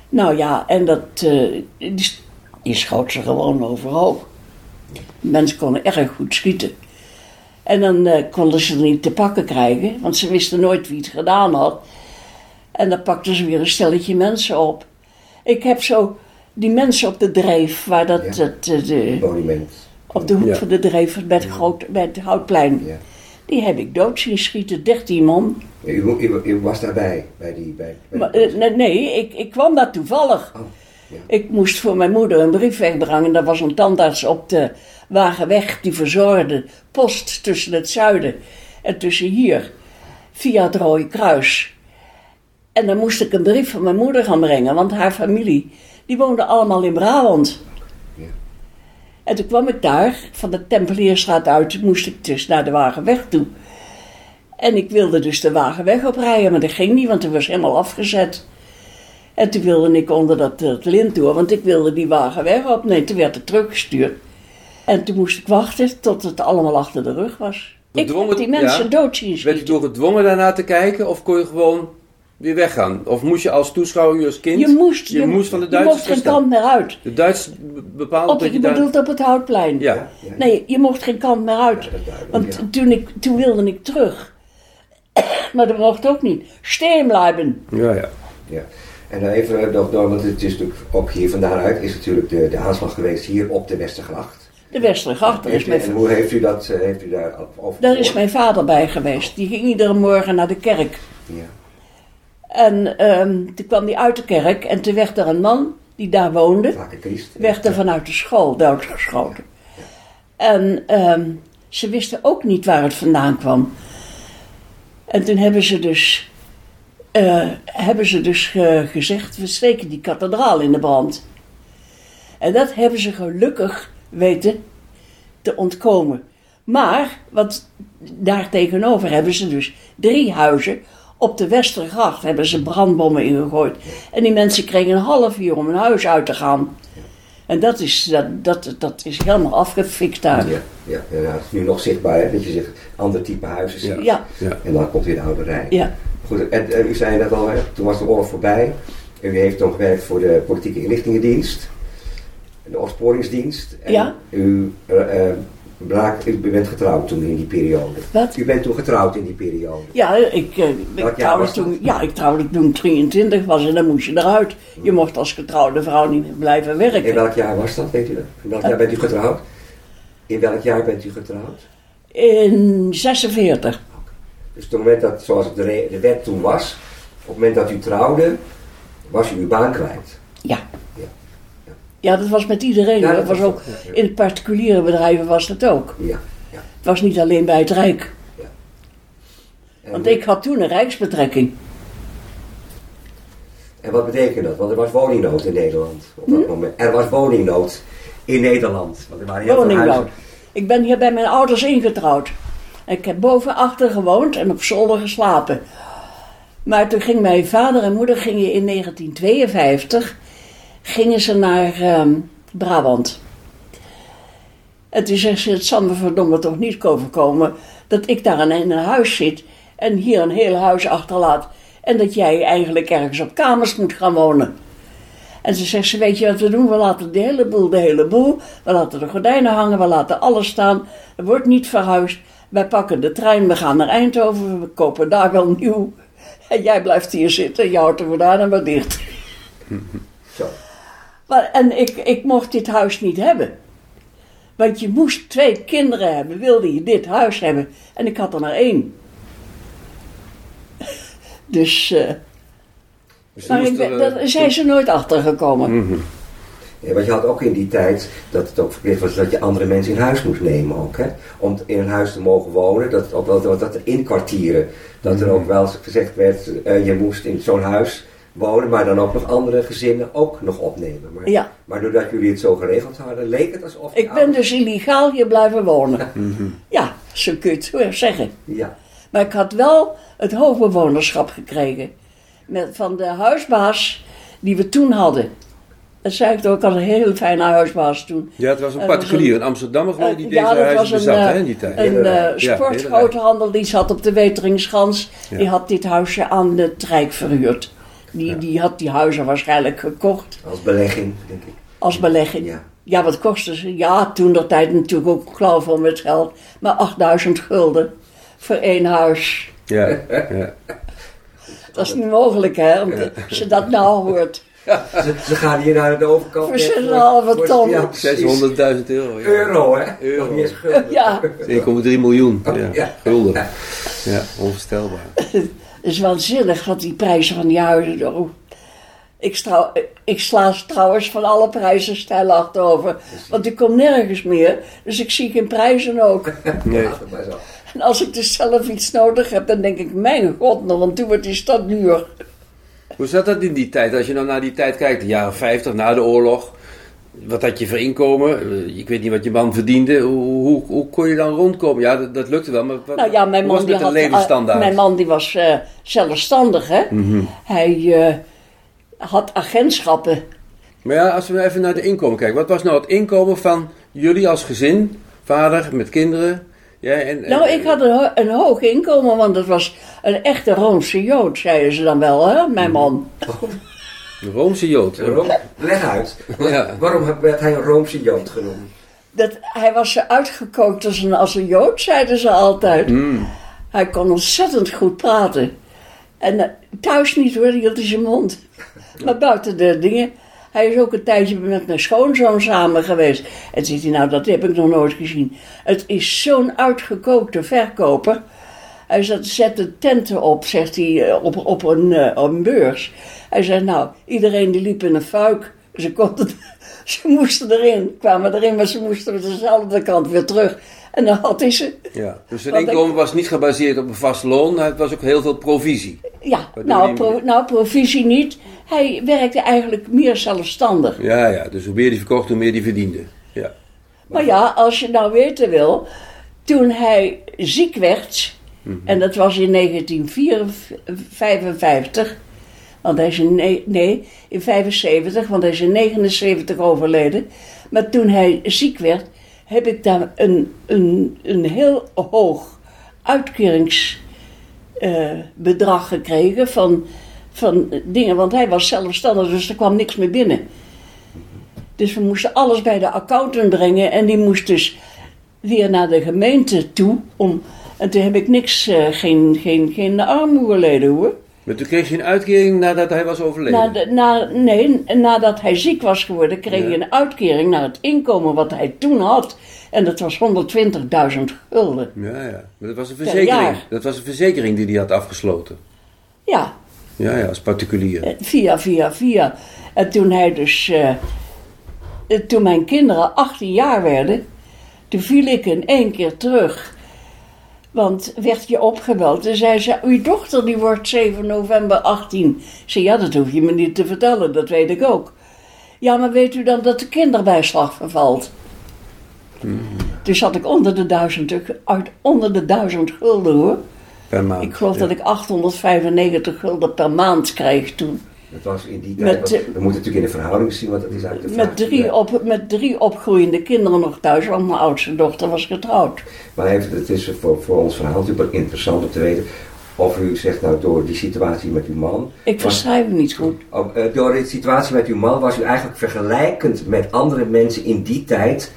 Nou ja, en dat, eh, die, die schoot ze gewoon overhoop. Mensen konden erg goed schieten. En dan konden ze er niet te pakken krijgen, want ze wisten nooit wie het gedaan had. En dan pakten ze weer een stelletje mensen op. Ik heb zo die mensen op de dreef, waar dat, Ja. dat, eh, de, monument. op de hoek Ja. van de dreef bij het, groot, bij het Houtplein, Ja. die heb ik dood zien schieten, 13 man. U, u, u was daarbij, bij die... Bij, bij Maar, eh, nee, nee ik, ik kwam daar toevallig. Oh, ja. Ik moest voor mijn moeder een brief wegbrengen. Er was een tandarts op de Wagenweg die verzorgde post tussen het zuiden en tussen hier, via het Rode Kruis. En dan moest ik een brief van mijn moeder gaan brengen, want haar familie, die woonde allemaal in Brabant. Ja. En toen kwam ik daar, van de Tempelierstraat uit, moest ik dus naar de Wagenweg toe. En ik wilde dus de Wagenweg oprijden, maar dat ging niet, want die was helemaal afgezet. En toen wilde ik onder dat, dat lint door, want ik wilde die wagen weg op. Nee, toen werd het teruggestuurd. En toen moest ik wachten tot het allemaal achter de rug was. Ik heb die mensen ja. dood zien Werd schieten. door gedwongen daarna te kijken of kon je gewoon weer weggaan? Of moest je als toeschouwer, als kind, Je moest, je moest van de je Duitsers mocht geen kant meer uit. De Duitsers bepaalden Op, dat je je bedoelt op het Houtplein. Ja. Ja, ja. Nee, je mocht geen kant meer uit. Want ja. toen, ik, toen wilde ik terug. maar dat mocht ook niet. Steen blijven. Ja, ja. Ja. En dan even nog door, want het is natuurlijk ook hier vandaan uit, is natuurlijk de, de aanslag geweest hier op de Westergracht. De Westergracht, daar is mijn, en hoe heeft u dat, eh, heeft u daar over daar is mijn vader bij geweest. Die ging iedere morgen naar de kerk. Ja. En ehm, toen kwam hij uit de kerk en toen werd er een man die daar woonde, werd er vanuit de school doodgeschoten. En ehm, ze wisten ook niet waar het vandaan kwam. En toen hebben ze dus, eh, hebben ze dus ge- gezegd, we steken die kathedraal in de brand. En dat hebben ze gelukkig weten te ontkomen. Maar, wat daar tegenover hebben ze dus drie huizen. Op de Westergracht hebben ze brandbommen ingegooid. En die mensen kregen een half uur om hun huis uit te gaan. En dat is, dat, dat, dat is helemaal afgefikt daar. Ja, ja, ja, het is nu nog zichtbaar, hè, dat je zegt, ander type huizen ziet. Ja. Ja. En dan komt weer de oude rij. ja. Goed, en, en u zei net al, hè, toen was de oorlog voorbij. En u heeft toen gewerkt voor de politieke inlichtingendienst. De opsporingsdienst. En Ja. U, eh, eh, braak, u bent getrouwd toen in die periode. Wat? U bent toen getrouwd in die periode. Ja, ik, eh, ik trouwde toen, ja, ik trouwde toen ik 23 was en dan moest je eruit. Je mocht als getrouwde vrouw niet meer blijven In werken. welk jaar was dat, weet u dat? In welk jaar bent u getrouwd? In welk jaar bent u getrouwd? In 46. Dus op het moment dat, zoals de, de wet toen was, op het moment dat u trouwde, was u uw baan kwijt. Ja. Ja. Ja, dat was met iedereen. Ja, dat was ook, ja, ja. in particuliere bedrijven was dat ook. Ja, ja. Het was niet alleen bij het Rijk. En Want ik had toen een rijksbetrekking. En wat betekent dat? Want er was woningnood in Nederland op dat moment. Er was woningnood in Nederland. Want er waren heel veel Woningnood. huizen. Ik ben hier bij mijn ouders ingetrouwd. Ik heb boven achter gewoond en op zolder geslapen. Maar toen ging mijn vader en moeder gingen in 1952 gingen ze naar ehm, Brabant. En toen zegt ze, het zal me verdomme toch niet overkomen dat ik daar in een huis zit en hier een heel huis achterlaat. En dat jij eigenlijk ergens op kamers moet gaan wonen. En ze zegt, ze, weet je wat we doen? We laten de hele boel, de hele boel. We laten de gordijnen hangen, we laten alles staan. Er wordt niet verhuisd. Wij pakken de trein, we gaan naar Eindhoven, we kopen daar wel nieuw. En jij blijft hier zitten, je houdt de gordijnen maar dicht. Zo. Maar, en ik, ik mocht dit huis niet hebben. Want je moest twee kinderen hebben, wilde je dit huis hebben. En ik had er maar één. Dus, eh, Dus maar ik er, daar zijn ze nooit achter gekomen. Mhm. Ja, want je had ook in die tijd dat het ook verplicht was dat je andere mensen in huis moest nemen ook. Hè? Om in een huis te mogen wonen, dat, wel, dat, dat er inkwartieren. Dat er ook wel eens gezegd werd, eh, je moest in zo'n huis wonen, maar dan ook nog andere gezinnen ook nog opnemen. Maar, Ja. maar doordat jullie het zo geregeld hadden, leek het alsof... Ik ben dus illegaal hier blijven wonen. Mhm. Ja, zo kun je het zeggen. Ja, Maar ik had wel het hoofdbewonerschap gekregen. Met, van de huisbaas die we toen hadden. Dat zei ik ook al een hele fijne huisbaas toen. Ja, het was een Er particulier, een Amsterdammer geloof ik, die Eh, deze ja, dat huizen was een, bezat eh, hè, in die tijd. Een eh, sportgroothandel die zat op de Weteringschans. Ja. Die had dit huisje aan het Rijk verhuurd. Die, Ja. die had die huizen waarschijnlijk gekocht als belegging, denk ik. als belegging. Ja. Ja, wat kostte ze? Ja, toen dat tijd natuurlijk ook klauwvol met geld. Maar 8000 gulden voor één huis. Ja, ja. Dat is niet mogelijk, hè? Als je dat nou hoort. Ze, ze gaan hier naar de overkant. Voor net 6,5 voor- ton. Ja, precies. 600.000 euro. Ja. Euro, hè? Euro. Nog eens gulden. Ja, 1,3 miljoen. Ja. Ja. Gulden. Ja, onvoorstelbaar. Het is waanzinnig wat die prijzen van die huizen doen. Ik, ik sla trouwens van alle prijzen stijl achterover. Want ik kom nergens meer. Dus ik zie geen prijzen ook. Nee. En als ik dus zelf iets nodig heb, dan denk ik, mijn god, nog want toen wordt die stad duur. Hoe zat dat in die tijd? Als je nou naar die tijd kijkt, de jaren 50, na de oorlog. Wat had je voor inkomen? Eh, Ik weet niet wat je man verdiende. Hoe, hoe, hoe kon je dan rondkomen? Ja, dat, dat lukte wel. Maar wat, Nou ja, mijn hoe was man, die had, levensstandaard? mijn man die was eh, zelfstandig, hè. Mhm. Hij eh, had agentschappen. Maar ja, als we even naar de inkomen kijken. Wat was nou het inkomen van jullie als gezin? Vader met kinderen? Ja, en, en- Nou, ik had een, ho- een hoog inkomen, want het was een echte Roomse Jood, zeiden ze dan wel, hè, mijn man. Een Roomse Jood. Leg uit. Ja. Waarom werd hij een Roomse Jood genoemd? Dat, hij was uitgekookt als een, als een Jood, zeiden ze altijd. Mm. Hij kon ontzettend goed praten. En eh, thuis niet hoor, hield hij zijn mond. Maar buiten de dingen. Hij is ook een tijdje met mijn schoonzoon samen geweest. En zegt hij, nou dat heb ik nog nooit gezien. Het is zo'n uitgekookte verkoper. Hij zette tenten op, zegt hij, eh, op, op, een, eh, op een beurs. Hij zei, nou, iedereen die liep in een fuik. Ze, konden, ze moesten erin, kwamen erin, maar ze moesten dezelfde kant weer terug. En dan had hij ze. Ja. Dus zijn ik- inkomen was niet gebaseerd op een vast loon. Het was ook heel veel provisie. Ja, nou, pro, nou, provisie niet. Hij werkte eigenlijk meer zelfstandig. Ja, ja. Dus hoe meer die verkocht, hoe meer die verdiende. Ja. Maar ja, als je nou weten wil, toen hij ziek werd, en dat was in 1955, want hij is in, ne- nee, in 75, want hij is in 79 overleden. Maar toen hij ziek werd, heb ik daar een, een, een heel hoog uitkeringsbedrag gekregen van, van dingen, want hij was zelfstandig, dus er kwam niks meer binnen. Dus we moesten alles bij de accountant brengen en die moest dus weer naar de gemeente toe. Om, en toen heb ik niks, eh, geen, geen, geen armoede geleden hoor. Maar toen kreeg je een uitkering nadat hij was overleden. Na de, na, nee, nadat hij ziek was geworden, kreeg Ja. hij een uitkering naar het inkomen wat hij toen had. En dat was 120.000 gulden. Ja, ja. Maar dat was een verzekering. Dat was een verzekering die hij had afgesloten. Ja, Ja, ja, als particulier. eh, via, via, via. En toen hij dus, eh, toen mijn kinderen 18 jaar werden, toen viel ik in één keer terug Want werd je opgebeld en zei ze, uw dochter die wordt 7 november 18. Ik zei, ja, dat hoef je me niet te vertellen, dat weet ik ook. Ja, maar weet u dan dat de kinderbijslag vervalt? Dus had ik onder de duizend, uit onder de duizend gulden hoor. Per maand. Ik geloof ja. dat ik 895 gulden per maand kreeg toen. Dat was in die tijd, we moeten natuurlijk in de verhouding zien, want dat is eigenlijk de vraag. Met drie, op, met drie opgroeiende kinderen nog thuis, want mijn oudste dochter was getrouwd. Maar heeft, het is voor, voor ons verhaal natuurlijk interessant om te weten of u zegt nou door die situatie met uw man, Ik verschrijf hem niet goed. of, eh, door die situatie met uw man was u eigenlijk vergelijkend met andere mensen in die tijd,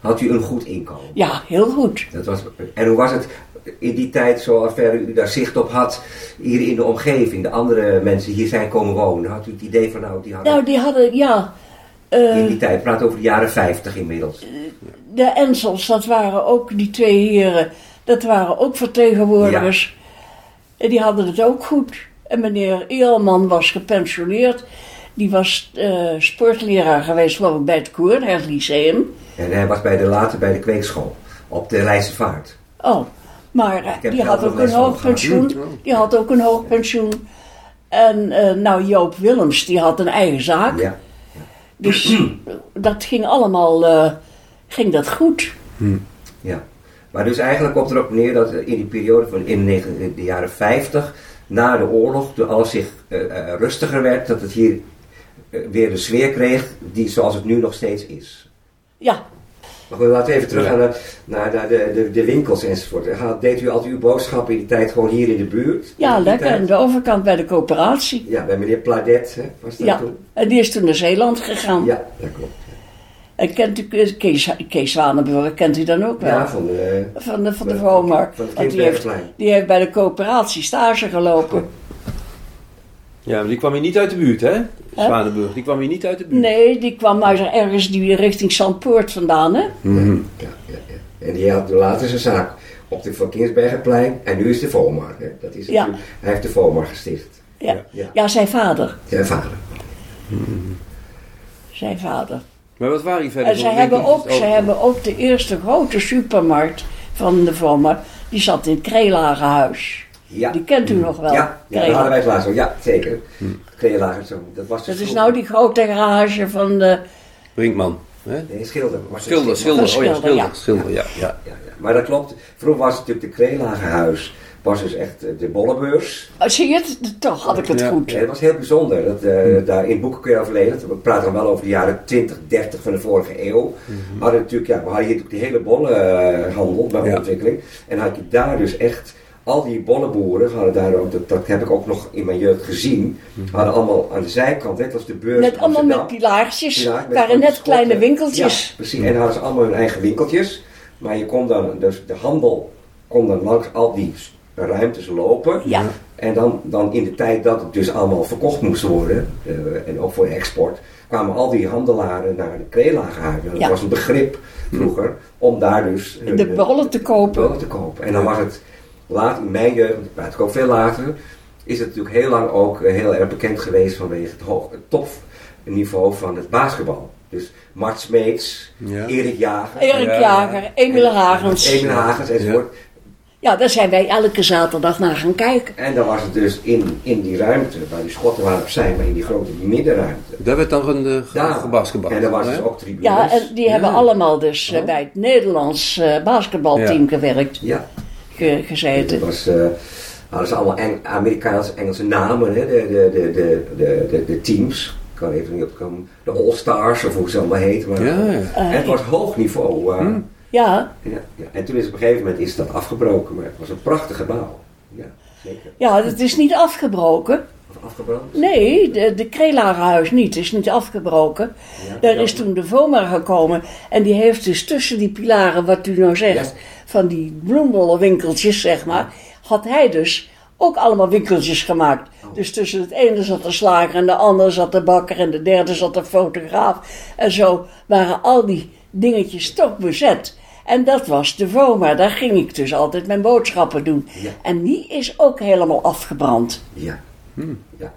had u een goed inkomen. Ja, heel goed. Dat was, en hoe was het in die tijd, zover u daar zicht op had, hier in de omgeving, de andere mensen hier zijn komen wonen? Had u het idee van nou, die hadden Nou, die hadden, ja, eh, in die tijd, praat over de jaren 50 inmiddels. de Ensels, dat waren ook die twee heren, dat waren ook vertegenwoordigers. En die hadden het ook goed. En meneer Eelman was gepensioneerd. Die was eh, sportleraar geweest ik, bij het Koer, het Lyceum. En hij was bij de, later bij de kweekschool, op de Leidse Vaart. Oh, maar eh, die had ook een hoog pensioen. Die had ook een hoog pensioen. En eh, nou, Joop Willems, die had een eigen zaak. Ja. Dus dat ging allemaal, eh, ging dat goed. Ja, maar dus eigenlijk komt erop neer dat in die periode van in de, jaren 50, na de oorlog, toen alles zich rustiger werd, dat het hier weer de sfeer kreeg die zoals het nu nog steeds is. Ja, Maar goed, laten we even terug gaan naar, naar, naar de, de, de winkels enzovoort. Deed u altijd uw boodschappen in die tijd gewoon hier in de buurt? ja lekker. tijd? Aan de overkant bij de coöperatie. Ja, bij meneer Pladet hè, was dat Ja, toen? en die is toen naar Zeeland gegaan. Ja, dat klopt. En kent u Kees, Kees Zwanenburg, kent u dan ook wel? Ja, van de, Van de, van de Want die heeft, die heeft bij de coöperatie stage gelopen. Ja, maar die kwam hier niet uit de buurt, hè? Zwanenburg, die kwam hier niet uit de buurt. Nee, die kwam uit ergens die richting Zandpoort vandaan, hè? Mhm. Ja, ja, ja. En die had later zijn zaak op de Van Kinsbergenplein en nu is de Vomar. Hè. Dat is Ja. Hij heeft de Vomar gesticht. Ja. Ja. ja, zijn vader. Zijn vader. Zijn vader. Maar wat waren die verder En ze hebben, ook, ze hebben ook de eerste grote supermarkt van de Vomar. Die zat in het Kreelagenhuis. Ja. Die kent u nog wel. Ja, ja daar Kreelagen. hadden wij het laatst over. Ja, zeker. Kreelager zo. Dat was Dat dus is vroeger- nou die grote garage van de... Brinkman. Hè? Nee, schilder. Was het Schilder, schilder. Oh ja, Schilder, schilder. ja. Schilder, ja. ja. Ja, ja. Maar dat klopt. Vroeger was het natuurlijk de Kreelagerhuis. Was dus echt eh, de bollebeurs. Oh, zie je het? Toch had ik het Ja. goed. Ja, dat was heel bijzonder. Dat, eh, daar in boeken kun je over lezen. We praten dan wel over de jaren 20, 30 van de vorige eeuw. We hadden natuurlijk, ja, we hadden hier natuurlijk die hele bollenhandel bij Ja. ontwikkeling. En had je daar dus echt, al die bollenboeren hadden daar ook, dat, dat heb ik ook nog in mijn jeugd gezien, hadden allemaal aan de zijkant, net als de beurs Net allemaal met met waren net kleine winkeltjes. Ja, precies. En dan hadden ze allemaal hun eigen winkeltjes. Maar je kon dan, dus de handel kon dan langs al die ruimtes lopen. Ja. En dan, dan in de tijd dat het dus allemaal verkocht moest worden, eh, en ook voor export, kwamen al die handelaren naar de kreelagerhuizen. Dat Ja. was een begrip vroeger, om daar dus hun, De eh, bollen te kopen. bollen te kopen. En dan was het laat in mijn jeugd, ik praat ook veel later, is het natuurlijk heel lang ook eh, heel erg bekend geweest vanwege het, hoog, het topniveau van het basketbal. Dus Mart Smeets, Ja. Erik Jager, Erik Ja, Jager, Emil Hagens. Emil Hagens enzovoort. Ja, daar zijn wij elke zaterdag naar gaan kijken. En dan was het dus in, in die ruimte, waar die schotten waren opzij, maar in die grote middenruimte. Daar werd dan een, uh, Daar. gebasketbald. En daar was hè? dus ook tribunes. Ja, en die hebben allemaal dus eh, bij het Nederlands eh, basketbalteam Ja. gewerkt, Ja, ge- het gezeten. was, eh, hadden ze allemaal Eng- Amerikaanse, Engelse namen, hè, de, de, de, de, de, de, de teams. Ik kan even niet opkomen. De All-Stars, of hoe ze allemaal heten. Maar, Ja. En het was hoog niveau. eh, Ja, ja, ja. En toen is op een gegeven moment is dat afgebroken, maar het was een prachtig gebouw. Ja, zeker. ja, het is niet afgebroken. Of afgebrand? Nee, de, de Kreelagerhuis niet, is niet afgebroken. Ja, Daar ja. is toen de VOMA gekomen en die heeft dus tussen die pilaren, wat u nou zegt, Ja. Van die bloembollenwinkeltjes, zeg maar, had hij dus ook allemaal winkeltjes gemaakt. Oh. Dus tussen het ene zat de slager en de andere zat de bakker en de derde zat de fotograaf. En zo waren al die dingetjes toch bezet. En dat was de VOMA, daar ging ik dus altijd mijn boodschappen doen. Ja. En die is ook helemaal afgebrand. Ja. ja.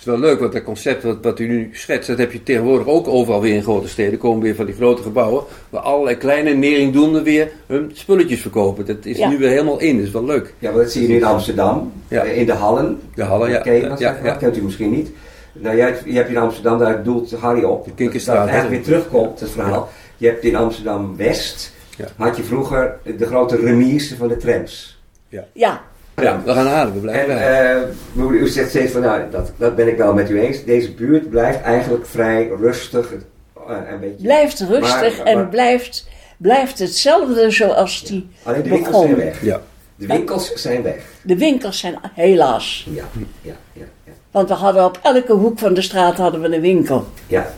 Is wel leuk, want dat concept wat, wat u nu schetst, dat heb je tegenwoordig ook overal weer in grote steden. Er komen weer van die grote gebouwen, waar allerlei kleine neringdoenden weer hun spulletjes verkopen. Dat is Ja. nu weer helemaal in, dat is wel leuk. Ja, maar dat zie je nu in Amsterdam, Ja. eh, in de Hallen. De Hallen, ja. Dat? Ja, dat ja. kent u misschien niet. Nou, jij, je hebt in Amsterdam, daar doelt Harry op. De Kinkerstraat, Dat het eigenlijk weer terugkomt, het verhaal. Je hebt in Amsterdam-West, Ja. had je vroeger de grote remise van de trams. Ja, Ja, we gaan halen, we blijven En eh, u u zegt steeds van, nou, dat, dat ben ik wel met u eens. Deze buurt blijft eigenlijk vrij rustig. eh, een beetje. blijft rustig Maar- en maar- blijft, blijft hetzelfde zoals die Alleen de winkels begon. zijn weg. Ja. De winkels zijn weg. De winkels zijn helaas. Ja, ja, ja, ja. Want we hadden op elke hoek van de straat hadden we een winkel. Ja,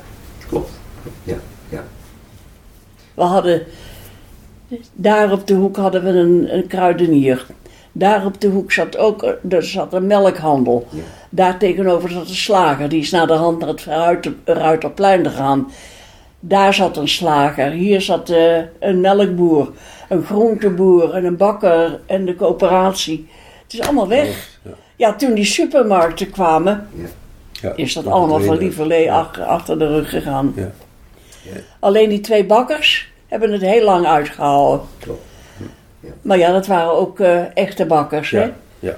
klopt. Ja, ja. We hadden, daar op de hoek hadden we een, een kruidenier. Daar op de hoek zat ook er zat een melkhandel. Ja. Daar tegenover zat een slager. Die is naar de hand naar het Ruiter- Ruiterplein gegaan. Daar zat een slager. Hier zat eh, een melkboer, een groenteboer en een bakker en de coöperatie. Het is allemaal weg. Ja. Ja, toen die supermarkten kwamen, ja. Ja. is dat allemaal van lieverlee ach- achter de rug gegaan. Ja. Alleen die twee bakkers hebben het heel lang uitgehouden. Klopt. Maar ja, dat waren ook eh, echte bakkers. Hè? Ja. ja.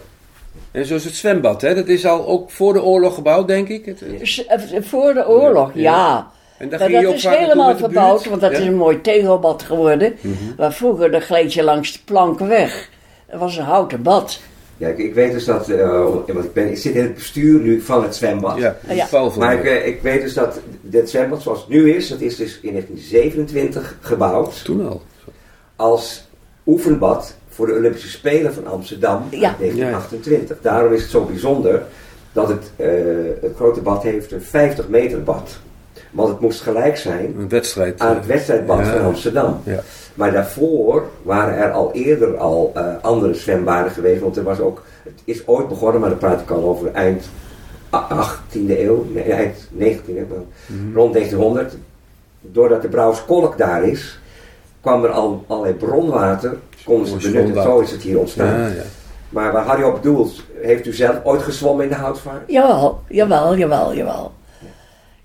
En zoals het zwembad, hè? dat is al ook voor de oorlog gebouwd, denk ik. Het- het- eh, voor de oorlog, Ja. ja. En daar Maar ging je dat ook is helemaal verbouwd, want dat Ja? Mhm. is een mooi tegelbad geworden. Waar vroeger de gleed je langs de planken weg. Dat was een houten bad. Ja, ik, ik weet dus dat, eh, want ik, ben, ik zit in het bestuur nu van het zwembad. Ja, ja. Paul van Maar ik, ik weet dus dat dit zwembad zoals het nu is, dat is dus in 1927 gebouwd Toen al. als oefenbad voor de Olympische Spelen van Amsterdam in Ja. 1928. Daarom is het zo bijzonder dat het, eh, het grote bad heeft een 50 meter bad. Want het moest gelijk zijn Een wedstrijd. aan eh, het wedstrijdbad ja. van Amsterdam. Ja. Maar daarvoor waren er al eerder al eh, andere zwembaden geweest. Want er was ook, het is ooit begonnen, maar dan praat ik al over eind a- 18e eeuw, nee, eind 19e eeuw, Mhm. rond 1900. Doordat de Brouwerskolk daar is, kwam er al allerlei bronwater, konden ze Mooi benutten. Zo is het hier ontstaan. Ja, ja. Maar waar Harry op bedoelt, heeft u zelf ooit gezwommen in de houtvaart? Jawel, jawel, jawel, jawel.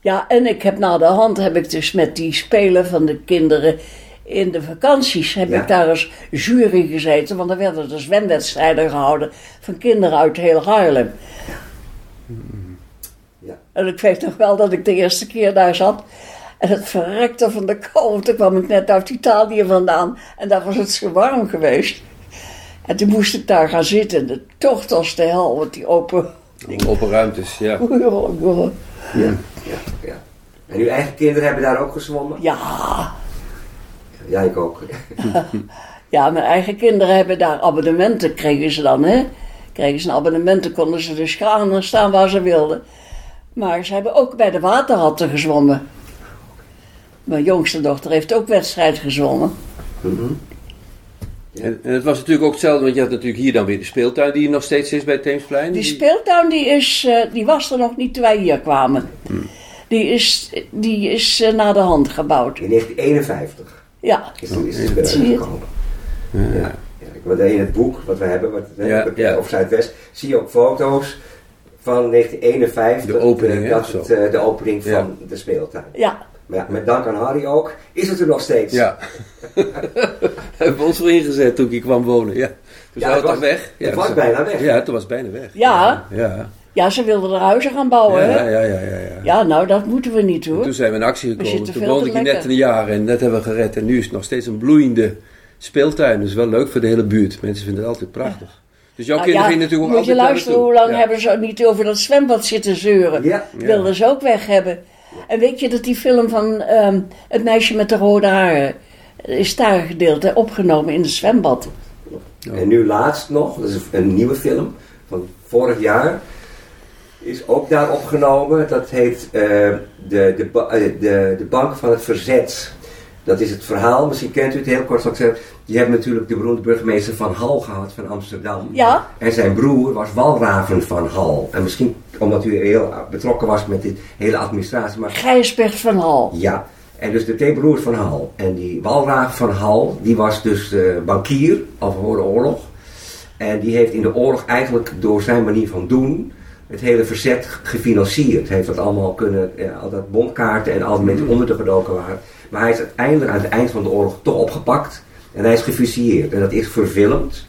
Ja, en ik heb na de hand heb ik dus met die spelen van de kinderen in de vakanties heb Ja. ik daar als jury gezeten, want er werden er zwemwedstrijden gehouden van kinderen uit heel Haarlem. Ja. En ik weet nog wel dat ik de eerste keer daar zat en het verrekte van de kou, want toen kwam ik net uit Italië vandaan en daar was het zo warm geweest. En toen moest ik daar gaan zitten. De tocht als de hel, want die open... Open ruimtes, ja. Ja. ja, ja. En uw eigen kinderen hebben daar ook gezwommen? Ja, Ja, ik ook. Ja, mijn eigen kinderen hebben daar abonnementen, kregen ze dan, hè. Kregen ze een abonnement, dan konden ze dus gaan staan waar ze wilden. Maar ze hebben ook bij de waterhatten gezwommen. Mijn jongste dochter heeft ook wedstrijd gezwommen. Mhm. En, en het was natuurlijk ook hetzelfde, want je had natuurlijk hier dan weer de speeltuin die er nog steeds is bij het Theemsplein. Die speeltuin die, is, eh, die was er nog niet toen wij hier kwamen. Die is, die is eh, naar de hand gebouwd. In 1951 Ja, is, is het het? uitgekomen. Ja. Ja. ik- Want in het boek wat we hebben, wat, Ja, ja. over Zuidwest, zie je ook foto's van 1951. De opening, eh, dat het, eh, de opening van Ja. de speeltuin. ja, Maar ja, met dank aan Harry ook, is het er nog steeds. Ja. Hebben we ons voor ingezet toen ik kwam wonen, ja. Toen Ja, zou het het toch was- weg. Ja, het was bijna weg. Ja, toen was het bijna weg. Ja. Ja. ja, ze wilden er huizen gaan bouwen, Ja, ja, ja, ja, ja. Ja, nou, dat moeten we niet, hoor. Toen zijn we in actie gekomen. Toen woonde ik hier net een jaar en dat hebben we gered. En nu is het nog steeds een bloeiende speeltuin. Dus wel leuk voor de hele buurt. Mensen vinden het altijd prachtig. Dus jouw Nou kinderen ja, gingen natuurlijk ook moet je altijd luisteren, hoe lang Ja. hebben ze niet over dat zwembad zitten zeuren. Ja. Ja. Wilden ze ook weg hebben. En weet je dat die film van ehm, Het meisje met de rode haren... is daar een gedeelte opgenomen in het zwembad. En nu laatst nog, dat is een nieuwe film van vorig jaar, is ook daar opgenomen. Dat heet eh, de, de, eh, de, de Bank van het Verzet. Dat is het verhaal, misschien kent u het heel kort. zal ik zeggen. Je hebt natuurlijk de beroemde burgemeester van Hal gehad van Amsterdam. Ja, En zijn broer was Walraven van Hal. En misschien omdat u heel betrokken was met dit hele administratie. Maar Gijsbert van Hal. ja, en dus de twee broers van Hal. En die Walraaf van Hal, die was dus eh, bankier al voor de oorlog. En die heeft in de oorlog eigenlijk door zijn manier van doen het hele verzet gefinancierd. Heeft dat allemaal kunnen, ja, al dat bondkaarten en al die mensen onder de gedoken waren. Maar hij is uiteindelijk aan het eind van de oorlog toch opgepakt. En hij is gefusilleerd. En dat is verfilmd.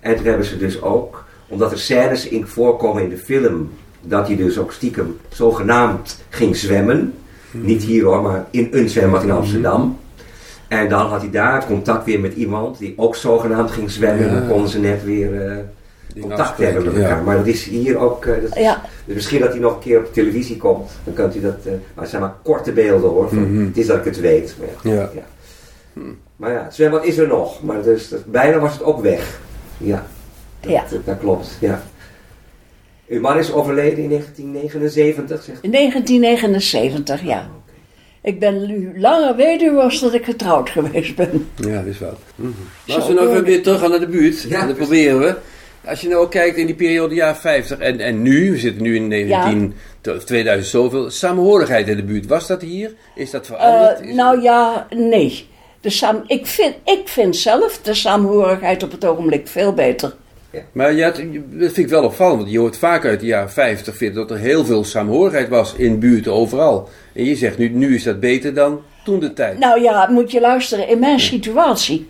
En toen hebben ze dus ook, omdat er scènes in voorkomen in de film, dat hij dus ook stiekem zogenaamd ging zwemmen. Niet hier hoor, maar in een zwembad in Amsterdam. En dan had hij daar contact weer met iemand die ook zogenaamd ging zwemmen. Ja. Dan konden ze net weer eh, contact hebben met ja. elkaar. Maar dat is hier ook. eh, dat is- Ja. dus misschien dat hij nog een keer op televisie komt. Dan kunt u dat. eh, maar het zijn maar korte beelden hoor. Van, Mhm. Het is dat ik het weet. Maar ja. Ja. Maar ja, het zwembad is er nog. Maar dus, dat- bijna was het ook weg. Ja, dat, Ja. dat, dat klopt. Ja. Uw man is overleden in 1979, zegt u? In 1979, ja. Ik ben nu langer weduwe als dat ik getrouwd geweest ben. Ja, dat is wat. Mhm. Maar Zo, als we nou hoor. weer terug gaan naar de buurt, Ja, precies. proberen we. Als je nou kijkt in die periode jaren 50 en, en nu, we zitten nu in 19, to- 2000 zoveel, samenhorigheid in de buurt. Was dat hier? Is dat veranderd? Eh, Is- nou ja, nee. De saam, ik, vind, ik vind zelf de saamhorigheid op het ogenblik veel beter. Maar ja, het- dat vind ik wel opvallend, want je hoort vaak uit de jaren 50 vindt dat er heel veel saamhorigheid was in buurten overal. En je zegt nu, nu is dat beter dan toen de tijd. Nou ja, moet je luisteren. In mijn situatie.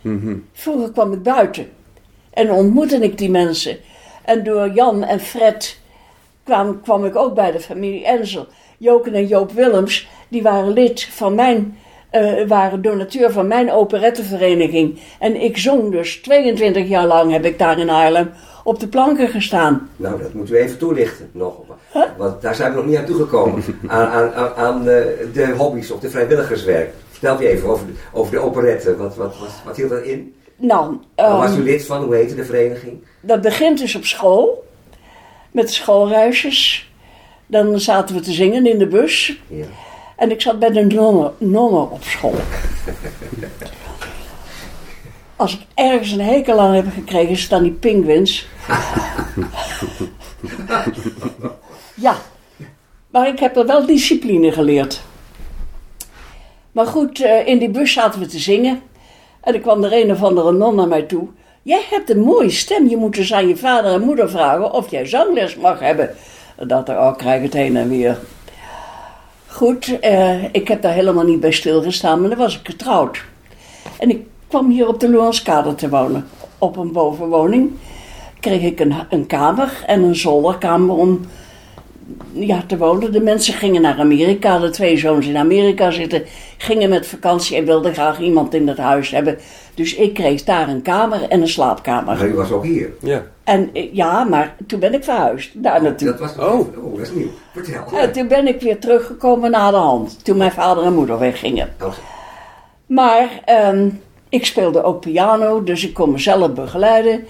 Mhm. Vroeger kwam ik buiten. En ontmoette ik die mensen. En door Jan en Fred kwam, kwam ik ook bij de familie Enzel. Joken en Joop Willems, die waren lid van mijn, eh, waren donateur van mijn operettevereniging. En ik zong dus 22 jaar lang heb ik daar in Haarlem op de planken gestaan. Nou, dat moeten we even toelichten nog. Want daar zijn we nog niet aan toegekomen. aan aan, aan, aan eh, de hobby's of de vrijwilligerswerk. Vertel je even over de, over de operette. Wat, wat, wat, wat hield dat in? Nou, Waar was ehm, u lid van? Hoe heette de vereniging? Dat begint dus op school, met schoolreisjes. Dan zaten we te zingen in de bus. Ja. En ik zat bij de nonnen, nonnen op school. Als ik ergens een hekel aan heb gekregen, is het aan die pinguïns. ja, maar ik heb er wel discipline geleerd. Maar goed, eh, in die bus zaten we te zingen. En er kwam er een of andere non naar mij toe. Jij hebt een mooie stem. Je moet dus aan je vader en moeder vragen of jij zangles mag hebben. En dat er, oh, krijg het heen en weer. Goed, eh, ik heb daar helemaal niet bij stilgestaan, maar dan was ik getrouwd. En ik kwam hier op de Loanskade te wonen. Op een bovenwoning kreeg ik een, een kamer en een zolderkamer om ja, te wonen. De mensen gingen naar Amerika, de twee zoons in Amerika zitten, gingen met vakantie en wilden graag iemand in het huis hebben. Dus ik kreeg daar een kamer en een slaapkamer. Maar u was ook hier. Ja. En eh, ja, maar toen ben ik verhuisd, daar naartoe. Dat was Oh. oh, dat is nieuw. Vertel. En toen ben ik weer teruggekomen na de hand, toen mijn vader en moeder weggingen. Oh, Maar ehm, ik speelde ook piano, dus ik kon mezelf begeleiden.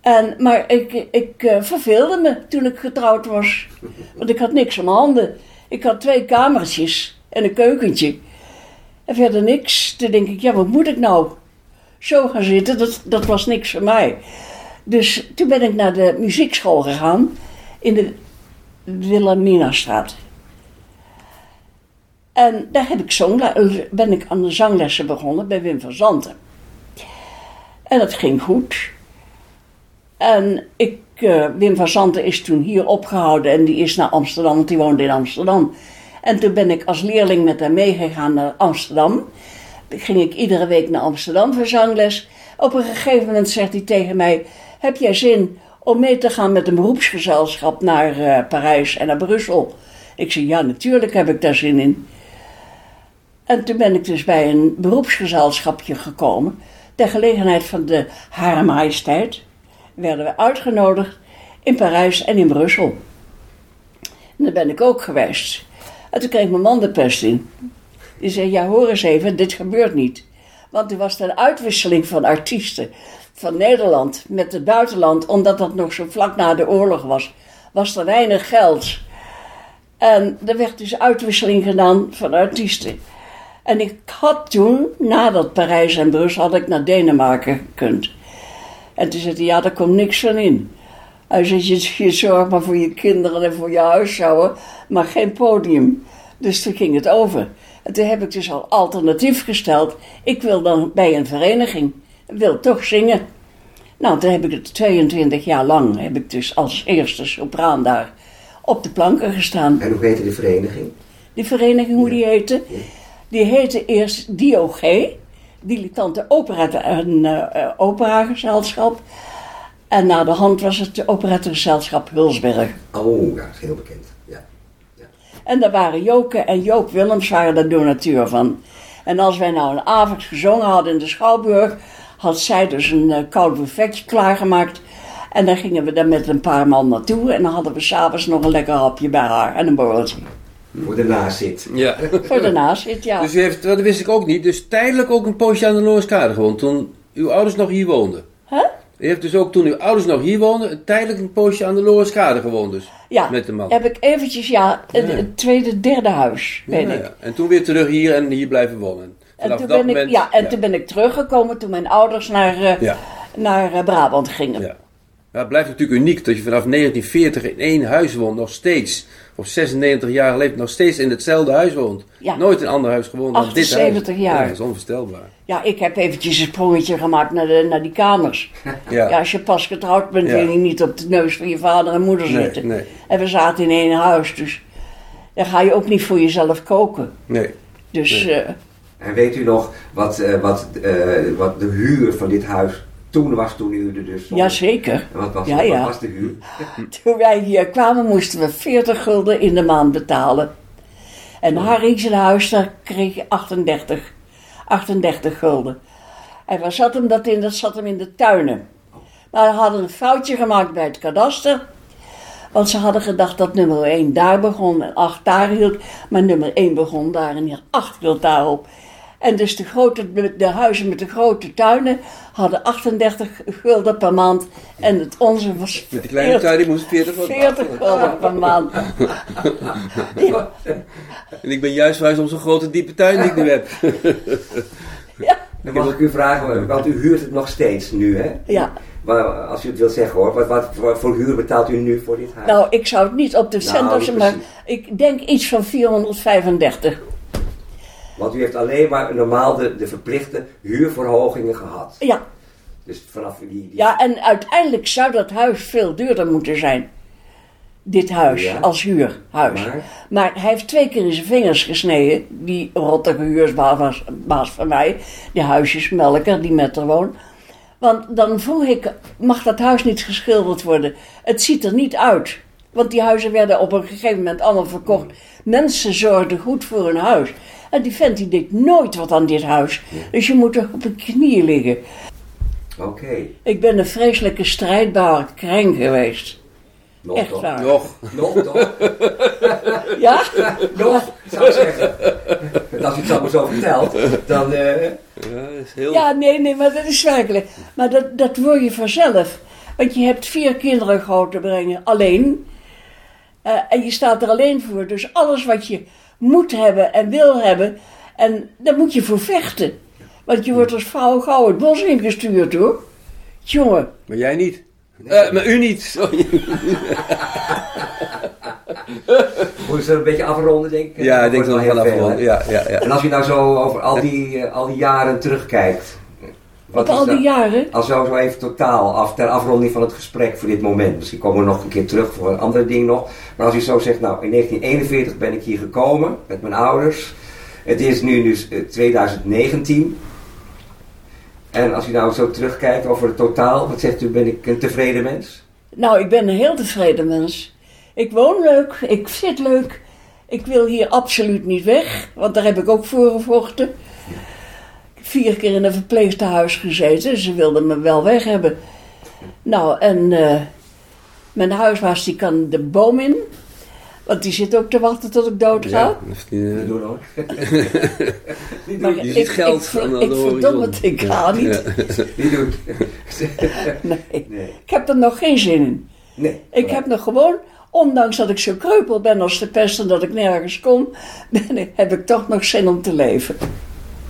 En, maar ik, ik eh, verveelde me toen ik getrouwd was. Want ik had niks aan mijn handen. Ik had twee kamertjes en een keukentje. En verder niks. Toen denk ik, ja, wat moet ik nou? Zo gaan zitten, dat, dat was niks voor mij. Dus toen ben ik naar de muziekschool gegaan in de Wilhelminastraat. En daar heb ik zongla- ben ik aan de zanglessen begonnen bij Wim van Zanten. En dat ging goed. En ik, eh, Wim van Zanten is toen hier opgehouden en die is naar Amsterdam, want die woonde in Amsterdam. En toen ben ik als leerling met hem meegegaan naar Amsterdam. Ging ik iedere week naar Amsterdam voor zangles. Op een gegeven moment zegt hij tegen mij: Heb jij zin om mee te gaan met een beroepsgezelschap naar eh, Parijs en naar Brussel? Ik zei: Ja, natuurlijk heb ik daar zin in. En toen ben ik dus bij een beroepsgezelschapje gekomen. Ter gelegenheid van de Hare Majesteit werden we uitgenodigd in Parijs en in Brussel. En daar ben ik ook geweest. En toen kreeg mijn man de pest in. Die zei, ja hoor eens even, dit gebeurt niet. Want er was een uitwisseling van artiesten van Nederland met het buitenland, omdat dat nog zo vlak na de oorlog was, was er weinig geld. En er werd dus uitwisseling gedaan van artiesten. En ik had toen, nadat Parijs en Brussel, had ik naar Denemarken gekund. En toen zei hij, ja, daar komt niks van in. Hij zei, je, je zorgt maar voor je kinderen en voor je huishouden, maar geen podium. Dus toen ging het over. En toen heb ik dus al alternatief gesteld. Ik wil dan bij een vereniging. Ik wil toch zingen. Nou, toen heb ik het 22 jaar lang, heb ik dus als eerste sopraan daar op de planken gestaan. En hoe heette de vereniging? Die vereniging, hoe die heette? Die heette eerst DOG, Dilettante Opera en uh, Operagezelschap. En na de hand was het operettegezelschap Hulsberg. Oh, ja, dat is heel bekend. Ja. ja. En daar waren Joke en Joop Willems waren de donateur van. En als wij nou een avond gezongen hadden in de Schouwburg, had zij dus een uh, koud buffetje klaargemaakt. En dan gingen we daar met een paar man naartoe. En dan hadden we s'avonds nog een lekker hapje bij haar en een borreltje. Voor de nazit. Ja. Voor de nazit, ja. Dus u heeft, dat wist ik ook niet, dus tijdelijk ook een poosje aan de Loorskade gewoond, toen uw ouders nog hier woonden. Huh? U heeft dus ook toen uw ouders nog hier woonden, tijdelijk een poosje aan de Loorskade gewoond dus. Ja, met de man. heb ik eventjes, ja, het, Ja. het tweede, derde huis, weet Ja, ik. ja. En toen weer terug hier en hier blijven wonen. En, toen dat ben, ik, moment, ja, en toen ben ik teruggekomen toen mijn ouders naar, eh, Ja. naar eh, Brabant gingen. Ja. Ja, het blijft natuurlijk uniek dat je vanaf 1940 in één huis woont, nog steeds. Of 96 jaar geleden nog steeds in hetzelfde huis woont. Ja. Nooit in een ander huis gewoond dan dit huis. 78 jaar. Ja, dat is onvoorstelbaar. Ja, ik heb eventjes een sprongetje gemaakt naar, de, naar die kamers. Ja. Ja, als je pas getrouwd bent, Ja. wil je niet op de neus van je vader en moeder Nee, zitten. nee. En we zaten in één huis, dus dan ga je ook niet voor jezelf koken. Nee. Dus Nee. eh, En weet u nog wat, eh, wat, eh, wat de huur van dit huis toen was toen u er dus stond? ja, zeker. En Wat was, Ja, wat ja. was de huur? Toen wij hier kwamen, moesten we 40 gulden in de maand betalen. En Harry zijn huis, daar kreeg je 38, 38 gulden. En waar zat hem dat in? Dat zat hem in de tuinen. Maar we hadden een foutje gemaakt bij het kadaster. Want ze hadden gedacht dat nummer 1 daar begon en 8 daar hield. Maar nummer 1 begon daar en hier 8 hield daarop. En dus de, grote, de huizen met de grote tuinen hadden 38 gulden per maand. En het onze was Met die kleine 40 tuin, die moest 40 wat 40 gulden per maand. Ja, En ik ben juist verhuisd om zo'n grote diepe tuin die ik nu heb. ja, Dan mag ik u vragen, want u huurt het nog steeds nu, hè? ja. Maar als u het wilt zeggen hoor, wat, wat, wat voor huur betaalt u nu voor dit huis? Nou, ik zou het niet op de cent Nou, maar ik denk iets van 435. Want u heeft alleen maar normaal de, de verplichte huurverhogingen gehad. Ja, Dus vanaf die... die ja, en uiteindelijk zou dat huis veel duurder moeten zijn. Dit huis, Ja. als huurhuis. Maar? Maar hij heeft twee keer in zijn vingers gesneden. Die rottige huursbaas was- baas van mij. Die huisjesmelker die met er woont. Want dan vroeg ik, mag dat huis niet geschilderd worden? Het ziet er niet uit. Want die huizen werden op een gegeven moment allemaal verkocht. Mensen zorgden goed voor hun huis. En die vent die deed nooit wat aan dit huis. Dus je moet toch op een knieën liggen. Oké, Ik ben een vreselijke strijdbare kreng geweest. nog Echt toch? waar. Nog. Nog toch? Ja? nog, zou ik zeggen. Als u het allemaal zo vertelt, dan... eh, Ja, is heel... Ja, nee, nee, maar dat is werkelijk. Maar dat, dat word je vanzelf. Want je hebt vier kinderen groot te brengen, alleen. Eh, en je staat er alleen voor. Dus alles wat je moet hebben en wil hebben, en daar moet je voor vechten. Want je wordt als vrouw gauw het bos ingestuurd, hoor. Jongen, Maar jij niet. Eh, maar u niet. Sorry. Moeten ze er een beetje afronden, denk ik? Ja, ik denk dat we wel afronden. Ja, ja, ja. En als je nou zo over al die, eh, al die jaren terugkijkt. Wat op al die jaren. Als zo, zo even totaal af, ter afronding van het gesprek voor dit moment. Misschien komen we nog een keer terug voor een ander ding nog. Maar als je zo zegt, nou in 1941 ben ik hier gekomen met mijn ouders. Het is nu dus eh, 2019. En als je nou zo terugkijkt over het totaal, wat zegt u, ben ik een tevreden mens? Nou, ik ben een heel tevreden mens. Ik woon leuk, ik zit leuk. Ik wil hier absoluut niet weg, want daar heb ik ook voor gevochten. Ik vier keer in een verpleegtehuis gezeten, ze wilden me wel weg hebben. Nou, en eh, mijn huisbaas die kan de boom in, want die zit ook te wachten tot ik dood ga. Ja, dat is niet, eh, Niet doen doen. Je ik, ziet geld ik, aan ik horizon. verdomme het, ik ga niet. Ja. Niet doen. Nee, Nee. ik heb er nog geen zin in. Nee. Ik heb nog gewoon, ondanks dat ik zo kreupel ben als de pest en dat ik nergens kom, ben ik, heb ik toch nog zin om te leven.